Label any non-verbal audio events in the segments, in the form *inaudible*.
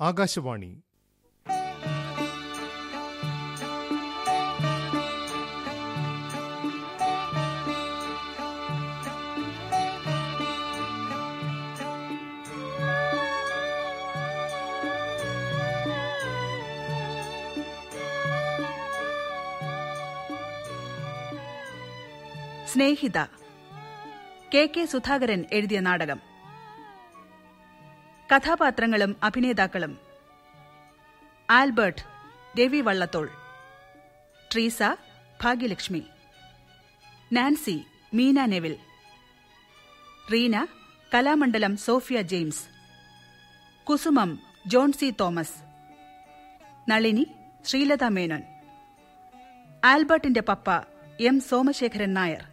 Akashvani. Snehitha. K K Sudhakaran എഴുതിയ നാടകം. കഥാപാത്രങ്ങളും അഭിനേതാക്കളും. Albert Ravi Vallathol Treesa Bhagyalakshmi. Nancy Meena Neville. Reena Kalamandalam Sophia James. Kusumam John C Thomas. Nalini Sreelatha Menon. ആൽബർട്ടിന്റെ പപ്പ M Somasekharan Nair.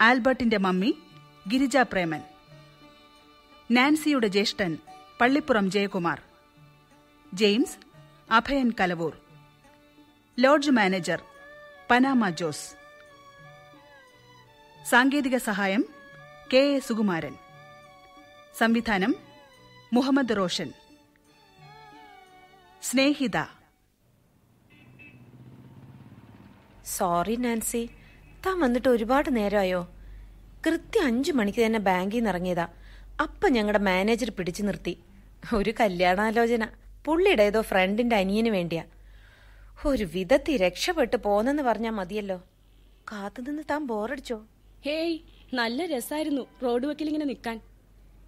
ആൽബർട്ടിന്റെ mummy Girija Preman. നാൻസിയുടെ ജ്യേഷ്ഠൻ Pallippuram Jayakumar. James Abhayan Kalavoor. Lodge manager Panama Jose. സാങ്കേതിക സഹായം K A Sukumaran. സംവിധാനം മുഹമ്മദ് റോഷൻ. സ്നേഹിത. Sorry Nancy. താൻ വന്നിട്ട് ഒരുപാട് നേരമായോ? കൃത്യം അഞ്ചു മണിക്ക് തന്നെ ബാങ്കിൽ നിന്ന് ഇറങ്ങിയതാ അപ്പൊ ഞങ്ങളുടെ മാനേജർ പിടിച്ചു നിർത്തി. ഒരു കല്യാണാലോചന. പുള്ളിയുടെ ഏതോ ഫ്രണ്ടിന്റെ അനിയന് വേണ്ടിയാ. ഒരു വിധത്തിൽ രക്ഷപ്പെട്ട് പോന്നെന്ന് പറഞ്ഞാ മതിയല്ലോ. കാത്തുനിന്ന് താൻ ബോറടിച്ചോ? ഹേയ് നല്ല രസായിരുന്നു റോഡ് വക്കിൽ ഇങ്ങനെ നിൽക്കാൻ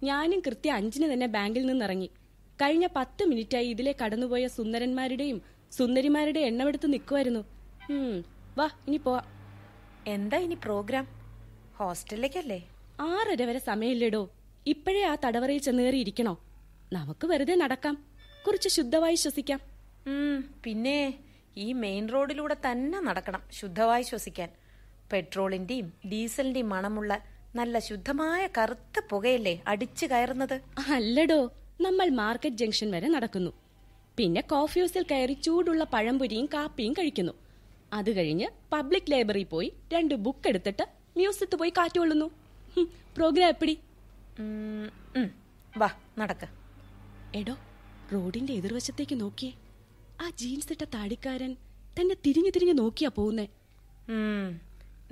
ഞാനും കൃത്യം അഞ്ചിന് തന്നെ ബാങ്കിൽ നിന്നിറങ്ങി. കഴിഞ്ഞ പത്ത് മിനിറ്റായി ഇതിലെ കടന്നുപോയ സുന്ദരന്മാരുടെയും സുന്ദരിമാരുടെയും എണ്ണമെടുത്ത് നിൽക്കുമായിരുന്നു വാ ഇനി പോവാ. എന്താ ഇനി പ്രോഗ്രാം? ഹോസ്റ്റലിലേക്കല്ലേ? ആറര വരെ സമയമില്ലേടോ? ഇപ്പോഴേ ആ തടവറയിൽ ചെന്നേറിയിരിക്കണോ നമുക്ക് വെറുതെ നടക്കാം. കുറച്ച് ശുദ്ധമായി ശ്വസിക്കാം. പിന്നെ ഈ മെയിൻ റോഡിലൂടെ തന്നെ നടക്കണം ശുദ്ധമായി ശ്വസിക്കാൻ. പെട്രോളിന്റെയും ഡീസലിന്റെയും മണമുള്ള നല്ല ശുദ്ധമായ കറുത്ത പുകയല്ലേ അടിച്ചു കയറുന്നത്? അല്ലടോ നമ്മൾ മാർക്കറ്റ് ജംഗ്ഷൻ വരെ നടക്കുന്നു. പിന്നെ കോഫി ഹൗസിൽ കയറി ചൂടുള്ള പഴംപൊരിയും കാപ്പിയും കഴിക്കുന്നു. അത് കഴിഞ്ഞ് പബ്ലിക് ലൈബ്രറി പോയി രണ്ട് ബുക്ക് എടുത്തിട്ട് മ്യൂസിയത്ത് പോയി കാറ്റുകൊള്ളുന്നു പ്രോഗ്രാം എപ്പിടി? വാ നടക്ക. എടോ റോഡിന്റെ എതിർവശത്തേക്ക് നോക്കിയേ. ആ ജീൻസ് ഇട്ട താടിക്കാരൻ തന്നെ തിരിഞ്ഞു തിരിഞ്ഞു നോക്കിയാ പോകുന്നേ.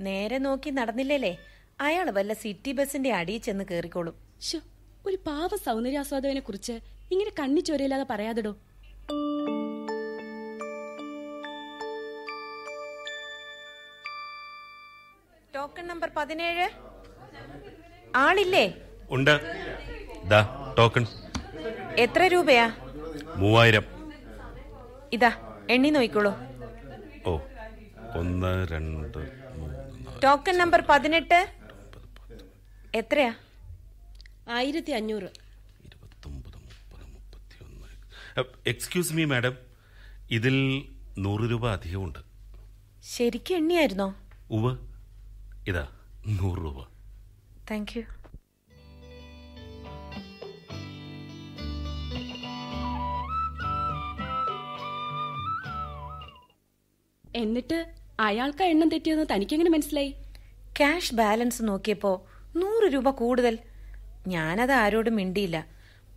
നേരെ നോക്കി നടന്നില്ലേ അയാൾ വല്ല സിറ്റി ബസിന്റെ അടിയിൽ ചെന്ന് കേറിക്കോളും. ഒരു പാവ സൗന്ദര്യാസ്വാദകനെ കുറിച്ച് ഇങ്ങനെ കണ്ണി ചോരയില്ലാതെ പറയാതെടോ. ടോക്കൺ നമ്പർ പതിനേഴ്. ആളില്ലേ? ഉണ്ട്. ദാ ടോക്കൺ എത്ര രൂപയാ? മൂവായിരം. ഇതാ എണ്ണി നോക്കിക്കോളൂ. ഓ ഒന്ന് രണ്ട് ടോക്കൺ നമ്പർ പതിനെട്ട്. എത്രയാ? ആയിരത്തി അഞ്ഞൂറ് എക്സ്ക്യൂസ് മീ മാഡം ഇതിൽ നൂറ് രൂപ അധികമുണ്ട്. ശരിക്കും എണ്ണിയായിരുന്നോ? ഉവ് ഇതാ നൂറ് രൂപ. താങ്ക് യു എന്നിട്ട് അയാൾക്ക് എണ്ണം തെറ്റിയെന്ന് തനിക്കെങ്ങനെ മനസ്സിലായി? ക്യാഷ് ബാലൻസ് നോക്കിയപ്പോ നൂറ് രൂപ കൂടുതൽ. ഞാനത് ആരോടും മിണ്ടിയില്ല.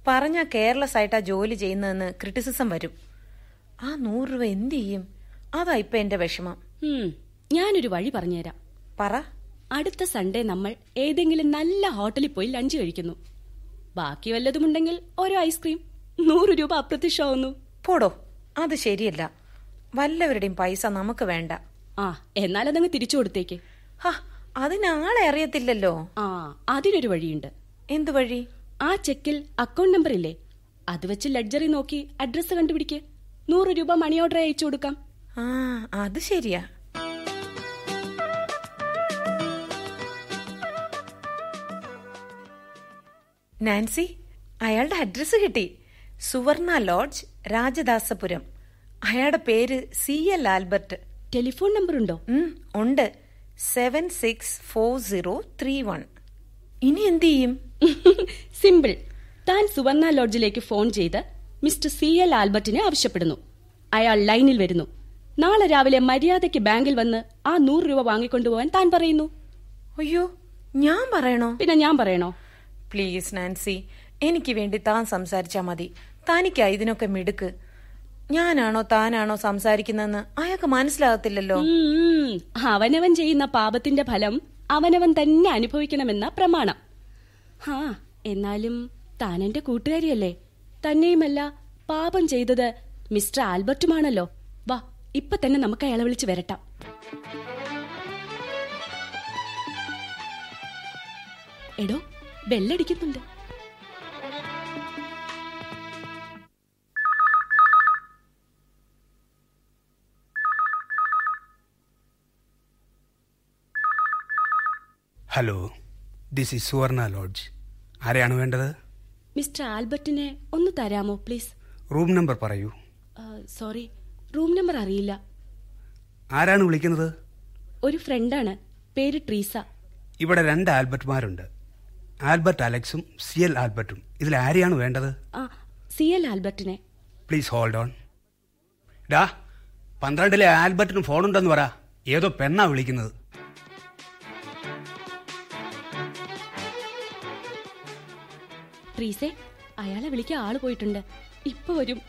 പറഞ്ഞ കെയർലെസ് ആയിട്ടാ ജോലി ചെയ്യുന്നതെന്ന് ക്രിറ്റിസിസം വരും. ആ നൂറ് രൂപ എന്ത് ചെയ്യും? അതാ ഇപ്പൊ എന്റെ വിഷമം. ഞാനൊരു വഴി പറഞ്ഞുതരാം. പറ. അടുത്ത സൺഡേ നമ്മൾ ഏതെങ്കിലും നല്ല ഹോട്ടലിൽ പോയി ലഞ്ച് കഴിക്കുന്നു. ബാക്കി വല്ലതുമുണ്ടെങ്കിൽ ഓരോ ഐസ്ക്രീം. നൂറ് രൂപ അപ്രത്യക്ഷമാവുന്നു. പോടോ അത് ശരിയല്ല. വല്ലവരുടെയും പൈസ നമുക്ക് വേണ്ട. ആ എന്നാൽ അതങ്ങ് തിരിച്ചു കൊടുത്തേക്ക്. അതിനാളെ അറിയത്തില്ലല്ലോ. ആ അതിനൊരു വഴിയുണ്ട്. എന്ത് വഴി? ആ ചെക്കിൽ അക്കൗണ്ട് നമ്പർ ഇല്ലേ അത് വെച്ച് ലഡ്ജറി നോക്കി അഡ്രസ് കണ്ടുപിടിക്ക്. നൂറ് രൂപ മണി ഓർഡർ അയച്ചു കൊടുക്കാം. ആ അത് ശരിയാ. നാൻസി അയാളുടെ അഡ്രസ് കിട്ടി. സുവർണ ലോഡ്ജ് രാജദാസപുരം. അയാളുടെ പേര് C L Albert. Telephone number ഉണ്ടോ ഉണ്ട്. Seven six four zero three one. ഇനി എന്ത് ചെയ്യും? *laughs* സിമ്പിൾ. താൻ സുവർണ ലോഡ്ജിലേക്ക് ഫോൺ ചെയ്ത് മിസ്റ്റർ സി എൽ ആൽബർട്ടിനെ ആവശ്യപ്പെടുന്നു. അയാൾ ലൈനിൽ വരുന്നു. നാളെ രാവിലെ മര്യാദയ്ക്ക് ബാങ്കിൽ വന്ന് ആ നൂറ് രൂപ വാങ്ങിക്കൊണ്ടുപോകാൻ താൻ പറയുന്നു. അയ്യോ ഞാൻ പറയണോ? പിന്നെ ഞാൻ പറയണോ? Please Nancy. എനിക്ക് വേണ്ടി താൻ സംസാരിച്ചാ മതി. തനിക്കാ ഇതിനൊക്കെ മിടുക്ക്. ഞാനാണോ താനാണോ സംസാരിക്കുന്നതെന്ന് അയാൾക്ക് മനസ്സിലാകത്തില്ലല്ലോ. അവനവൻ ചെയ്യുന്ന പാപത്തിന്റെ ഫലം അവനവൻ തന്നെ അനുഭവിക്കണമെന്ന പ്രമാണം. ഹാ എന്നാലും താൻ എന്റെ കൂട്ടുകാരിയല്ലേ? തന്നെയുമല്ല പാപം ചെയ്തത് മിസ്റ്റർ ആൽബർട്ടുമാണല്ലോ. വാ ഇപ്പൊ തന്നെ നമുക്ക് അയാളെ വിളിച്ച് വരട്ടാം. എടോ ബെല്ലടിക്കുന്നുണ്ട്. Hello this is Suvarna lodge ആരെയാണ് വേണ്ടത്? മിസ്റ്റർ ആൽബർട്ടിനെ ഒന്ന് തരാമോ പ്ലീസ്? റൂം നമ്പർ പറയൂ. സോറി റൂം നമ്പർ അറിയില്ല. ആരാണ് വിളിക്കുന്നത്? ഒരു ഫ്രണ്ടാണ് പേര് ട്രീസ. ഇവിടെ രണ്ട് ആൽബർട്ട്മാരുണ്ട്. ആൽബർട്ട് അലക്സും സി എൽ ആൽബർട്ടും. ഇതിൽ ആരെയാണ് വേണ്ടത്? ആ സി എൽ ആൽബർട്ടിനെ. പ്ലീസ് ഹോൾഡ് ഓൺ ഡാ പന്ത്രണ്ടിലെ ആൽബർട്ടിന് ഫോണുണ്ടെന്ന് പറ. ഏതോ പെണ്ണാ വിളിക്കുന്നത്. ട്രീസെ അയാളെ വിളിക്കാൻ ആൾ പോയിട്ടുണ്ട്. ഇപ്പൊ വരും.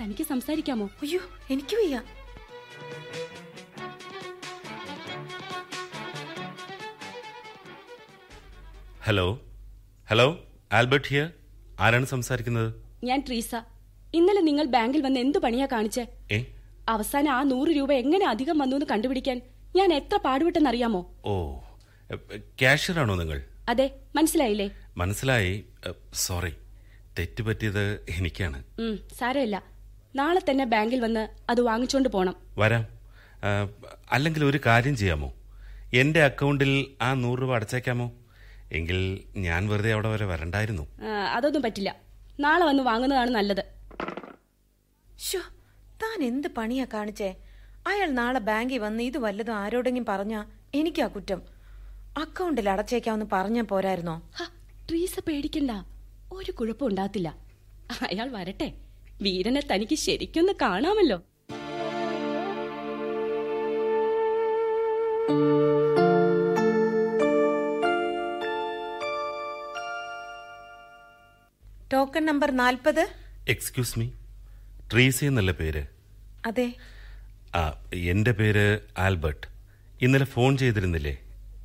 തനിക്ക് സംസാരിക്കാമോ? അയ്യോ എനിക്ക് വയ്യ. ഹലോ ഹലോ ആൽബർട്ട് ഹിയർ ആരാണ് സംസാരിക്കുന്നത്? ഞാൻ ട്രീസ. ഇന്നലെ നിങ്ങൾ ബാങ്കിൽ വന്ന് എന്ത് പണിയാ കാണിച്ചേ? അവസാനം ആ നൂറ് രൂപ എങ്ങനെ അധികം വന്നു എന്ന് കണ്ടുപിടിക്കാൻ ഞാൻ എത്ര പാടുപെട്ടെന്നറിയാമോ ഓ ക്യാഷ്യറാണോ നിങ്ങൾ? അതെ മനസ്സിലായില്ലേ? മനസ്സിലായി സോറി തെറ്റ് പറ്റിയത് എനിക്കാണ്. സാരമില്ല. നാളെ തന്നെ ബാങ്കിൽ വന്ന് അത് വാങ്ങിച്ചോണ്ട് പോണം. വരാം. അല്ലെങ്കിൽ ഒരു കാര്യം ചെയ്യാമോ? എന്റെ അക്കൗണ്ടിൽ ആ നൂറ് രൂപ അടച്ചേക്കാമോ? എങ്കിൽ ഞാൻ വെറുതെ അവിടെ വരെ വരണ്ടായിരുന്നു. അതൊന്നും പറ്റില്ല. നാളെ വന്ന് വാങ്ങുന്നതാണ് നല്ലത്. ഷോ താൻ എന്ത് പണിയാ കാണിച്ചേ? അയാൾ നാളെ ബാങ്കിൽ വന്ന് ഇത് വല്ലതും ആരോടെങ്കിലും പറഞ്ഞാ എനിക്കാ കുറ്റം. അക്കൗണ്ടിൽ അടച്ചേക്കാമെന്ന് പറഞ്ഞാ പോരായിരുന്നോ? ട്രീസ പേടിക്കണ്ട. ഒരു കുഴപ്പം ഉണ്ടാകത്തില്ല. അയാൾ വരട്ടെ. വീരനെ തനിക്ക് ശരിക്കൊന്ന് കാണാമല്ലോ. ടോക്കൺ നമ്പർ നാൽപ്പത്? Excuse me. ട്രീസ എന്നല്ല പേര്? അതെ. ആ എന്റെ പേര് ആൽബർട്ട്. ഇന്നലെ ഫോൺ ചെയ്തിരുന്നില്ലേ?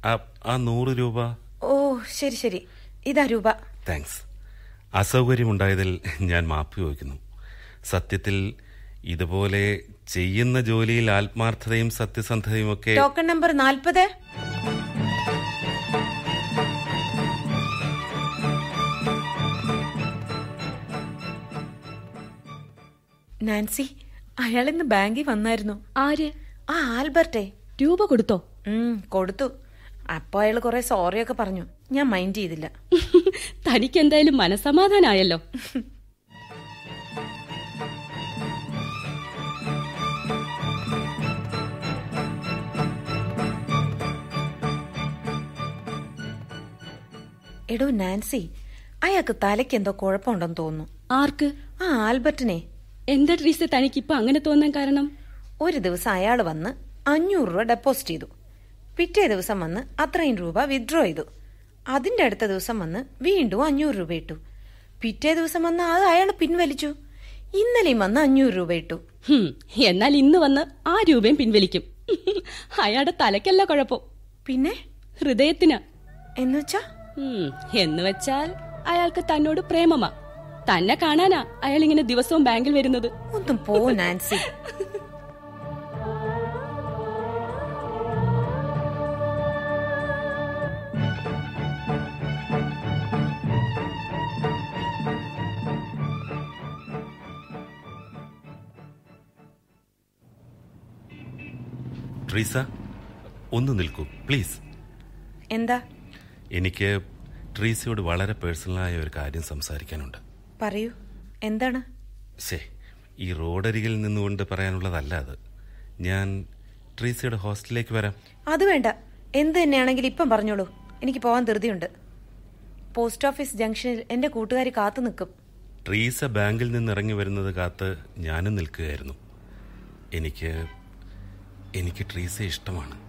ആ ആ നൂറ് രൂപ. ഓ ശരി ശരി. ഇതാ രൂപ. താങ്ക്സ് അസൗകര്യമുണ്ടായതിൽ ഞാൻ മാപ്പ് ചോദിക്കുന്നു. സത്യത്തിൽ ഇതുപോലെ ചെയ്യുന്ന ജോലിയിൽ ആത്മാർത്ഥതയും സത്യസന്ധതയും ഒക്കെ ടോക്കൺ നമ്പർ നാൽപ്പത്. നാൻസി അയാൾ ഇന്ന് ബാങ്കിൽ വന്നായിരുന്നു. ആര്? ആ ആൽബർട്ടെ. രൂപ കൊടുത്തോ? ഉം കൊടുത്തു. അപ്പൊ അയാൾ കുറെ സോറിയൊക്കെ പറഞ്ഞു. ഞാൻ മൈൻഡ് ചെയ്തില്ല. *laughs* തനിക്ക് എന്തായാലും മനസമാധാനായല്ലോ എടോ നാൻസി അയാൾക്ക് തലയ്ക്ക് എന്തോ കുഴപ്പമുണ്ടെന്ന് തോന്നുന്നു. ആർക്ക്? ആ ആൽബർട്ടിനെ. എന്താ ട്രീസ് തനിക്ക് ഇപ്പൊ അങ്ങനെ തോന്നാൻ കാരണം? ഒരു ദിവസം അയാൾ വന്ന് അഞ്ഞൂറ് രൂപ ഡെപ്പോസിറ്റ് ചെയ്തു. പിറ്റേ ദിവസം വന്ന് അത്രയും രൂപ വിഡ്രോ ചെയ്തു. അതിന്റെ അടുത്ത ദിവസം വന്ന് വീണ്ടും അഞ്ഞൂറ് രൂപ ഇട്ടു. പിറ്റേ ദിവസം വന്ന് അത് അയാൾ പിൻവലിച്ചു. ഇന്നലെയും വന്ന് അഞ്ഞൂറ് രൂപ ഇട്ടു. എന്നാൽ ഇന്ന് വന്ന് ആ രൂപയും പിൻവലിക്കും. അയാളുടെ തലക്കല്ല കുഴപ്പം. പിന്നെ? ഹൃദയത്തിന്. എന്നുവെച്ചാ എന്നുവെച്ചാൽ എന്ന് വെച്ചാൽ അയാൾക്ക് തന്നോട് പ്രേമമാ. തന്നെ കാണാനാ അയാൾ ഇങ്ങനെ ദിവസവും ബാങ്കിൽ വരുന്നത്. ഒന്നും പോ നാൻസി. ട്രീസ ഒന്ന് നിൽക്കൂ പ്ലീസ്. എന്താ? എനിക്ക് ട്രീസയോട് വളരെ പേഴ്സണലായ ഒരു കാര്യം സംസാരിക്കാനുണ്ട്. പറയൂ എന്താണ്? ശേ ഈ റോഡരികിൽ നിന്നുകൊണ്ട് പറയാനുള്ളതല്ല അത്. ഞാൻ ട്രീസയുടെ ഹോസ്റ്റലിലേക്ക് വരാം. അത് വേണ്ട. എന്ത് തന്നെയാണെങ്കിൽ ഇപ്പം പറഞ്ഞോളൂ. എനിക്ക് പോകാൻ ധൃതിയുണ്ട്. പോസ്റ്റ് ഓഫീസ് ജംഗ്ഷനിൽ എന്റെ കൂട്ടുകാരി കാത്തു നിൽക്കും. ട്രീസ ബാങ്കിൽ നിന്ന് ഇറങ്ങി വരുന്നത് കാത്ത് ഞാനും നിൽക്കുകയായിരുന്നു. എനിക്ക് എനിക്ക് ട്രീസയെ ഇഷ്ടമാണ്.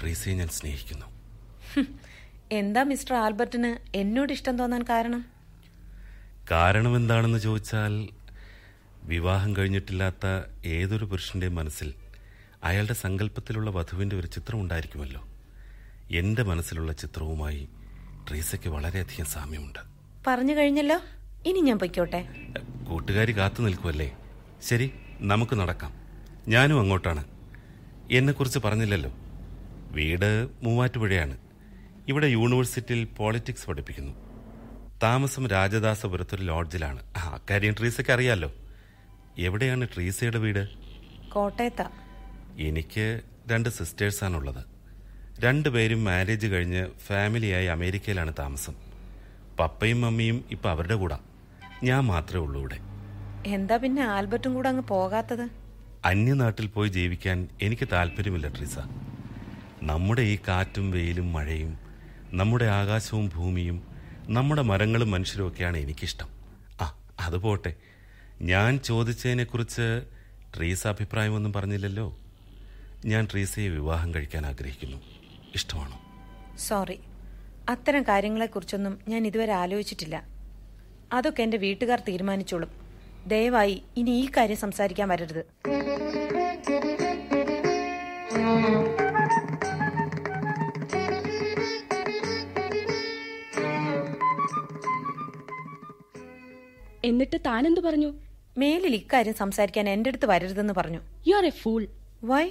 ട്രീസയെ ഞാൻ സ്നേഹിക്കുന്നു. എന്താ മിസ്റ്റർ ആൽബർട്ടിന് എന്നോട് ഇഷ്ടം തോന്നാൻ കാരണം? കാരണം എന്താണെന്ന് ചോദിച്ചാൽ വിവാഹം കഴിഞ്ഞിട്ടില്ലാത്ത ഏതൊരു പുരുഷന്റെ മനസ്സിൽ അയാളുടെ സങ്കല്പത്തിലുള്ള വധുവിന്റെ ഒരു ചിത്രം ഉണ്ടായിരിക്കുമല്ലോ. എന്റെ മനസ്സിലുള്ള ചിത്രവുമായി ട്രീസയ്ക്ക് വളരെയധികം സാമ്യമുണ്ട്. പറഞ്ഞു കഴിഞ്ഞല്ലോ. ഇനി ഞാൻ പൊയ്ക്കോട്ടെ. കൂട്ടുകാരി കാത്തു നിൽക്കുമല്ലേ ശരി നമുക്ക് നടക്കാം. ഞാനും അങ്ങോട്ടാണ്. എന്നെക്കുറിച്ച് പറഞ്ഞില്ലല്ലോ. വീട് മൂവാറ്റുപുഴയാണ്. ഇവിടെ യൂണിവേഴ്സിറ്റിയിൽ പോളിറ്റിക്സ് പഠിപ്പിക്കുന്നു. താമസം രാജദാസപുരത്തൊരു ലോഡ്ജിലാണ്. അക്കാര്യം ട്രീസയ്ക്ക് അറിയാലോ. എവിടെയാണ് ട്രീസയുടെ വീട്? കോട്ടയത്ത. എനിക്ക് രണ്ട് സിസ്റ്റേഴ്സാണുള്ളത്. രണ്ടുപേരും മാരേജ് കഴിഞ്ഞ് ഫാമിലിയായി അമേരിക്കയിലാണ് താമസം. പപ്പയും മമ്മിയും ഇപ്പൊ അവരുടെ കൂടാ. ഞാൻ മാത്രമേ ഉള്ളൂ ഇവിടെ. എന്താ പിന്നെ ആൽബർട്ടും കൂടെ അങ്ങ് പോകാത്തത്? അന്യനാട്ടിൽ പോയി ജീവിക്കാൻ എനിക്ക് താല്പര്യമില്ല ട്രീസ. നമ്മുടെ ഈ കാറ്റും വെയിലും മഴയും നമ്മുടെ ആകാശവും ഭൂമിയും നമ്മുടെ മരങ്ങളും മനുഷ്യരും ഒക്കെയാണ് എനിക്കിഷ്ടം. ആ അത് പോട്ടെ. ഞാൻ ചോദിച്ചതിനെക്കുറിച്ച് ട്രീസ അഭിപ്രായമൊന്നും പറഞ്ഞില്ലല്ലോ. ഞാൻ ട്രീസയെ വിവാഹം കഴിക്കാൻ ആഗ്രഹിക്കുന്നു. ഇഷ്ടമാണോ? സോറി. അത്തരം കാര്യങ്ങളെക്കുറിച്ചൊന്നും ഞാൻ ഇതുവരെ ആലോചിച്ചിട്ടില്ല. അതൊക്കെ എന്റെ വീട്ടുകാർ തീരുമാനിച്ചോളും. ദയവായി ഇനി ഈ കാര്യം സംസാരിക്കാൻ വരരുത്. എന്നിട്ട് താനെന്ത് പറഞ്ഞു? മേലിൽ ഇക്കാര്യം സംസാരിക്കാൻ എന്റെ അടുത്ത് വരരുതെന്ന് പറഞ്ഞു. You are a fool why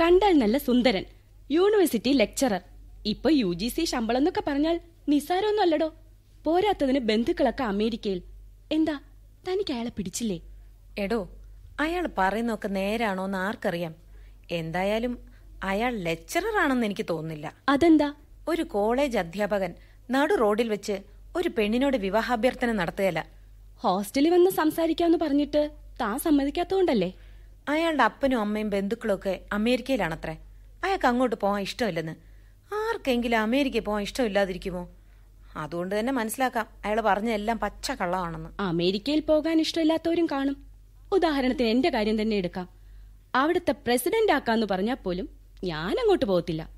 കണ്ടാൽ നല്ല സുന്ദരൻ. യൂണിവേഴ്സിറ്റി ലെക്ചറർ ഇപ്പൊ യു ജി സി ശമ്പളം എന്നൊക്കെ പറഞ്ഞാൽ നിസാരമൊന്നും അല്ലടോ. പോരാത്തതിന് ബന്ധുക്കളൊക്കെ അമേരിക്കയിൽ. എന്താ? തനിക്ക് അയാളെ പിടിച്ചില്ലേ? എടോ അയാൾ പറയുന്നൊക്കെ നേരാണോ എന്ന് ആർക്കറിയാം? എന്തായാലും അയാൾ ലെക്ചറർ ആണെന്ന് എനിക്ക് തോന്നുന്നില്ല. അതെന്താ? ഒരു കോളേജ് അധ്യാപകൻ നടു റോഡിൽ വെച്ച് ഒരു പെണ്ണിനോട് വിവാഹാഭ്യർത്ഥന നടത്തുകയല്ല. ഹോസ്റ്റലിൽ വന്ന് സംസാരിക്കാന്ന് പറഞ്ഞിട്ട് താൻ സമ്മതിക്കാത്തോണ്ടല്ലേ അയാളുടെ അപ്പനും അമ്മയും ബന്ധുക്കളും ഒക്കെ അമേരിക്കയിലാണത്രേ. അയാൾക്ക് അങ്ങോട്ട് പോകാൻ ഇഷ്ടമില്ലെന്ന്. ആർക്കെങ്കിലും അമേരിക്കയിൽ പോവാൻ ഇഷ്ടമില്ലാതിരിക്കുമോ? അതുകൊണ്ട് തന്നെ മനസ്സിലാക്കാം അയാൾ പറഞ്ഞെല്ലാം പച്ച കള്ളമാണെന്ന്. അമേരിക്കയിൽ പോകാൻ ഇഷ്ടമില്ലാത്തവരും കാണും. ഉദാഹരണത്തിന് എന്റെ കാര്യം തന്നെ എടുക്കാം. അവിടുത്തെ പ്രസിഡന്റ് ആക്കാന്ന് പറഞ്ഞാൽ പോലും ഞാൻ അങ്ങോട്ട് പോകത്തില്ല.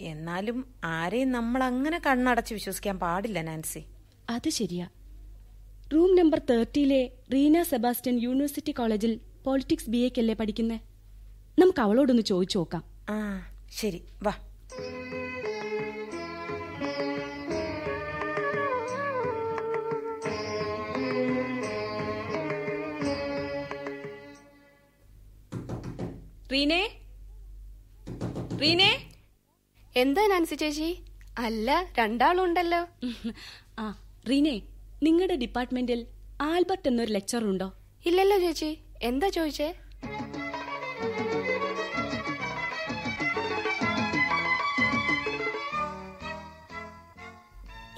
എന്നാലും ആരെയും നമ്മൾ അങ്ങനെ കണ്ണടച്ച് വിശ്വസിക്കാൻ പാടില്ല നാൻസി. അത് ശരിയാ. റൂം നമ്പർ തേർട്ടിയിലെ റീന സെബാസ്റ്റ്യൻ യൂണിവേഴ്സിറ്റി കോളേജിൽ പോളിറ്റിക്സ് ബി എക്കല്ലേ പഠിക്കുന്നേ? നമുക്ക് അവളോടൊന്ന് ചോദിച്ചു നോക്കാം. ആ ശരി. വാ. റീനെ? റീനെ? എന്താ നാൻസി ചേച്ചി? അല്ല രണ്ടാളുണ്ടല്ലോ. ആ റീനെ നിങ്ങളുടെ ഡിപ്പാർട്ട്മെന്റിൽ ആൽബർട്ട് എന്നൊരു ലെക്ചർ ഉണ്ടോ ഇല്ലല്ലോ ചേച്ചി. എന്താ ചോദിച്ചേ?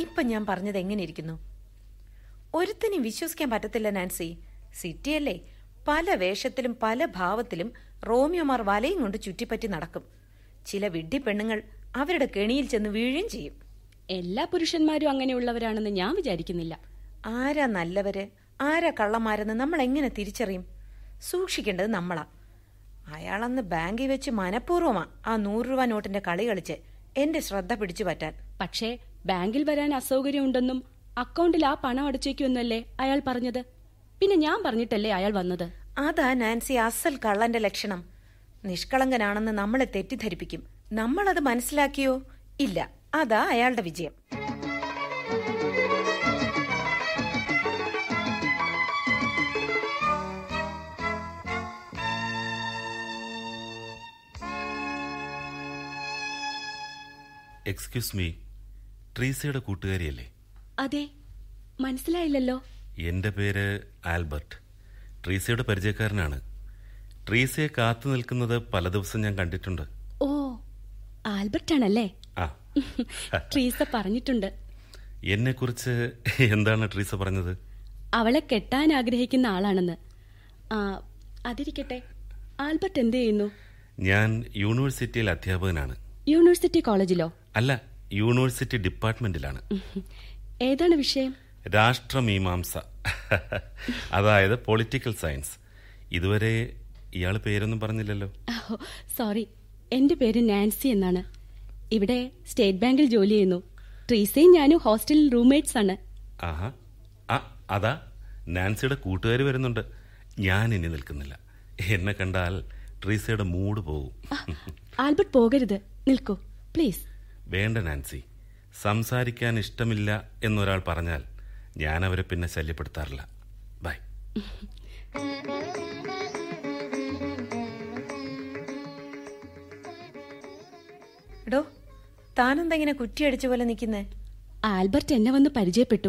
ഇപ്പൊ ഞാൻ പറഞ്ഞത് എങ്ങനെ ഇരിക്കുന്നു ഒരുത്തിനും വിശ്വസിക്കാൻ പറ്റത്തില്ല നാൻസി. സിറ്റിയല്ലേ പല വേഷത്തിലും പല ഭാവത്തിലും റോമിയോമാർ വലയും കൊണ്ട് ചുറ്റിപ്പറ്റി നടക്കും. ചില വിഡ്ഢി പെണ്ണുങ്ങൾ അവരുടെ കെണിയിൽ ചെന്ന് വീഴുകയും ചെയ്യും. എല്ലാ പുരുഷന്മാരും അങ്ങനെയുള്ളവരാണെന്ന് ഞാൻ വിചാരിക്കുന്നില്ല. ആരാ നല്ലവര്? ആരാ കള്ളന്മാരെന്ന് നമ്മൾ എങ്ങനെ തിരിച്ചറിയും? സൂക്ഷിക്കേണ്ടത് നമ്മളാ. അയാളന്ന് ബാങ്കിൽ വെച്ച് മനഃപൂർവമാ ആ നൂറ് രൂപ നോട്ടിന്റെ കളി കളിച്ച് എന്റെ ശ്രദ്ധ പിടിച്ചു പറ്റാൻ. പക്ഷേ ബാങ്കിൽ വരാൻ അസൗകര്യമുണ്ടെന്നും അക്കൗണ്ടിൽ ആ പണം അടച്ചേക്കുമെന്നല്ലേ അയാൾ പറഞ്ഞത്? പിന്നെ ഞാൻ പറഞ്ഞിട്ടല്ലേ അയാൾ വന്നത്? അതാ നാൻസി അസൽ കള്ളന്റെ ലക്ഷണം. നിഷ്കളങ്കനാണെന്ന് നമ്മളെ തെറ്റിദ്ധരിപ്പിക്കും. നമ്മളത് മനസ്സിലാക്കിയോ? ഇല്ല. അതാ അയാളുടെ വിജയം. എക്സ്ക്യൂസ് മീ ട്രീസയുടെ കൂട്ടുകാരിയല്ലേ? അതെ. മനസ്സിലായില്ലല്ലോ. എന്റെ പേര് ആൽബർട്ട്. ട്രീസയുടെ പരിചയക്കാരനാണ്. ട്രീസയെ കാത്തു നിൽക്കുന്നത് പല ദിവസം ഞാൻ കണ്ടിട്ടുണ്ട്. ഓ ആൽബർട്ട് ആണല്ലേ ട്രീസ പറഞ്ഞിട്ടുണ്ട്. എന്നെക്കുറിച്ച് എന്താണ് ട്രീസ പറഞ്ഞത്? അവളെ കെട്ടാൻ ആഗ്രഹിക്കുന്ന ആളാണെന്ന്. അതിരിക്കട്ടെ. ആൽബർട്ട് എന്ത് ചെയ്യുന്നു? ഞാൻ യൂണിവേഴ്സിറ്റിയിൽ അധ്യാപകനാണ്. യൂണിവേഴ്സിറ്റി കോളേജിലോ? അല്ല യൂണിവേഴ്സിറ്റി ഡിപ്പാർട്ട്മെന്റിലാണ്. ഏതാണ് വിഷയം? രാഷ്ട്രമീമാംസ. അതായത് പൊളിറ്റിക്കൽ സയൻസ് ഇതുവരെ ഇയാൾ പേരൊന്നും പറഞ്ഞില്ലല്ലോ. സോറി എന്റെ പേര് നാൻസി എന്നാണ്. ഇവിടെ സ്റ്റേറ്റ് ബാങ്കിൽ ജോലി ചെയ്യുന്നു. ട്രീസയും ഞാനും ഹോസ്റ്റലിൽ റൂംമേറ്റ്സ് ആണ്. ആഹാ. ആ അതാ. നാൻസിയുടെ കൂട്ടുകാർ വരുന്നുണ്ട്. ഞാൻ ഇനി നിൽക്കുന്നില്ല. എന്നെ കണ്ടാൽ ട്രീസയുടെ മൂഡ് പോകും. ആൽബർട്ട് പോകരുത്. നിൽക്കൂ. പ്ലീസ്. വേണ്ട നാൻസി. സംസാരിക്കാൻ ഇഷ്ടമില്ല എന്നൊരാൾ പറഞ്ഞാൽ ഞാൻ അവരെ പിന്നെ ശല്യപ്പെടുത്താറില്ല. ബൈ. എടോ താനെന്താ ഇങ്ങനെ കുറ്റിയടിച്ച പോലെ നിൽക്കുന്നേ? ആൽബർട്ട് എന്നെ വന്ന് പരിചയപ്പെട്ടു.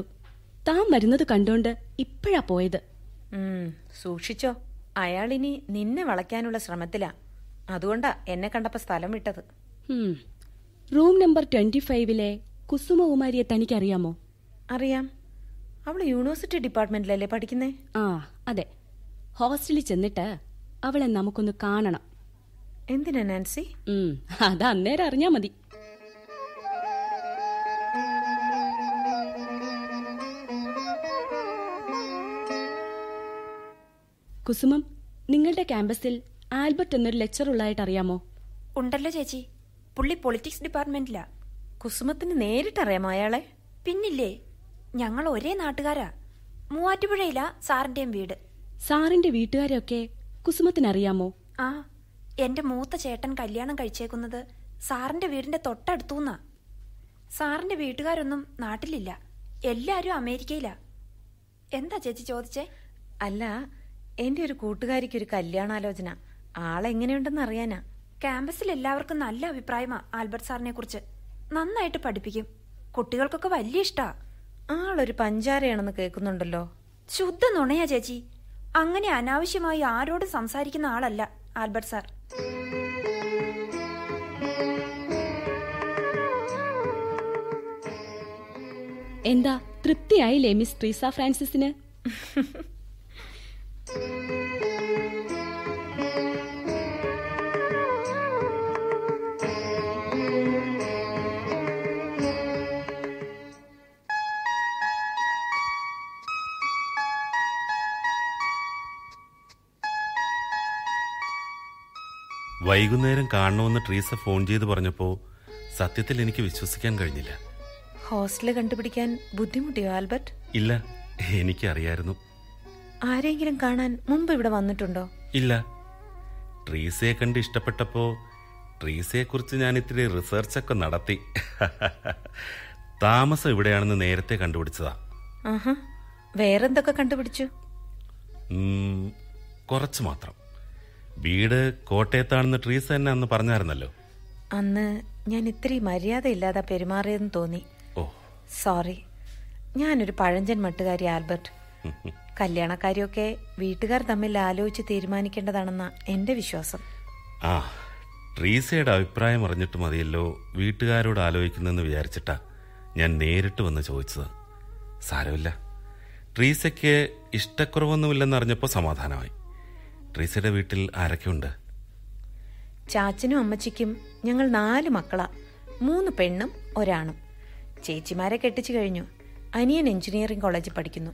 താൻ വരുന്നത് കണ്ടോണ്ട് ഇപ്പോഴാ പോയത്. ഉം, സൂക്ഷിച്ചോ. ഇനി നിന്നെ വളയ്ക്കാനുള്ള ശ്രമത്തിലാ. അതുകൊണ്ടാ എന്നെ കണ്ടപ്പോ സ്ഥലം വിട്ടത്. റൂം നമ്പർ ട്വന്റി ഫൈവിലെ കുസുമകുമാരിയെ തനിക്കറിയാമോ? അറിയാം. അവൾ യൂണിവേഴ്സിറ്റി ഡിപ്പാർട്ട്മെന്റിലല്ലേ പഠിക്കുന്നേ? ആ അതെ. ഹോസ്റ്റലിൽ ചെന്നിട്ട് അവളെ നമുക്കൊന്ന് കാണണം. എന്തിനാ നാൻസി? അത് അന്നേരം അറിഞ്ഞാ മതി. കുസുമം നിങ്ങളുടെ ക്യാമ്പസിൽ ആൽബർട്ട് എന്നൊരു ലെക്ചർ ഉള്ളതായിട്ട് അറിയാമോ? ഉണ്ടല്ലോ ചേച്ചി. പുള്ളി പൊളിറ്റിക്സ് ഡിപ്പാർട്ട്മെന്റിലാ കുസുമത്തിന് നേരിട്ടറിയാമോ അയാളെ? പിന്നില്ലേ? ഞങ്ങൾ ഒരേ നാട്ടുകാരാ. മൂവാറ്റുപുഴയിലാ സാറിന്റെയും വീട്. സാറിന്റെ വീട്ടുകാരെയൊക്കെ കുസുമത്തിനറിയാമോ? ആ എന്റെ മൂത്ത ചേട്ടൻ കല്യാണം കഴിച്ചേക്കുന്നത് സാറിന്റെ വീടിന്റെ തൊട്ടടുത്തൂന്നാ. സാറിന്റെ വീട്ടുകാരൊന്നും നാട്ടിലില്ല. എല്ലാരും അമേരിക്കയിലാ. എന്താ ചേച്ചി ചോദിച്ചേ? അല്ല എന്റെ ഒരു കൂട്ടുകാരിക്ക് ഒരു കല്യാണാലോചന. ആളെങ്ങനെയുണ്ടെന്ന് അറിയാനാ. ക്യാമ്പസിൽ എല്ലാവർക്കും നല്ല അഭിപ്രായമാ ആൽബർട്ട് സാറിനെ കുറിച്ച് നന്നായിട്ട് പഠിപ്പിക്കും. കുട്ടികൾക്കൊക്കെ വലിയ ഇഷ്ടാ. ആളൊരു പഞ്ചാരയാണെന്ന് കേൾക്കുന്നുണ്ടല്ലോ. ശുദ്ധ നുണയാ ചേച്ചി. അങ്ങനെ അനാവശ്യമായി ആരോട് സംസാരിക്കുന്ന ആളല്ല ആൽബർട്ട് സാർ. എന്താ തൃപ്തിയായില്ലേ മിസ് ട്രീസ ഫ്രാൻസിസിന്? *laughs* വൈകുന്നേരം കാണണമെന്ന് ട്രീസ ഫോൺ ചെയ്ത് പറഞ്ഞപ്പോ സത്യത്തിൽ എനിക്ക് വിശ്വസിക്കാൻ കഴിഞ്ഞില്ല. ഹോസ്റ്റൽ കണ്ടുപിടിക്കാൻ ബുദ്ധിമുട്ടിയോ ആൽബർട്ട്? ഇല്ല എനിക്കറിയായിരുന്നു. ആരെങ്കിലും കാണാൻ മുമ്പ് ഇവിടെ വന്നിട്ടുണ്ടോ? ഇല്ല. ട്രീസയെ കണ്ട് ഇഷ്ടപ്പെട്ടപ്പോ ട്രീസയെ കുറിച്ച് ഞാൻ ഇത്തിരി റിസർച്ച് ഒക്കെ നടത്തി. താമസം ഇവിടെയാണെന്ന് നേരത്തെ കണ്ടുപിടിച്ചതാ. വേറെന്തൊക്കെ കണ്ടുപിടിച്ചു? കുറച്ച് മാത്രം. വീട് കോട്ടയത്താണെന്ന് ട്രീസ തന്നെ അന്ന് പറഞ്ഞായിരുന്നല്ലോ. അന്ന് ഞാൻ ഇത്തിരി മര്യാദയില്ലാതെ പെരുമാറിയെന്ന് തോന്നി. ഓ. സോറി. ഞാനൊരു പഴഞ്ചൻ മട്ടുകാരി ആൽബർട്ട്. കല്യാണക്കാരിയൊക്കെ വീട്ടുകാർ തമ്മിൽ ആലോചിച്ച് തീരുമാനിക്കേണ്ടതാണെന്ന എന്റെ വിശ്വാസം. ആ ട്രീസയുടെ അഭിപ്രായം അറിഞ്ഞിട്ട് മതിയല്ലോ വീട്ടുകാരോട് ആലോചിക്കുന്നെന്ന് വിചാരിച്ചിട്ടാ ഞാൻ നേരിട്ട് വന്ന് ചോദിച്ചത്. സാരമില്ല. ട്രീസയ്ക്ക് ഇഷ്ടക്കുറവൊന്നുമില്ലെന്ന് അറിഞ്ഞപ്പോൾ സമാധാനമായി. ട്രീസയുടെ വീട്ടിൽ ആരൊക്കെയുണ്ട്? ചാച്ചനും അമ്മച്ചിക്കും ഞങ്ങൾ നാല് മക്കളാ. മൂന്ന് പെണ്ണും ഒരാണും. ചേച്ചിമാരെ കെട്ടിച്ചു കഴിഞ്ഞു. അനിയൻ എഞ്ചിനീയറിംഗ് കോളേജിൽ പഠിക്കുന്നു.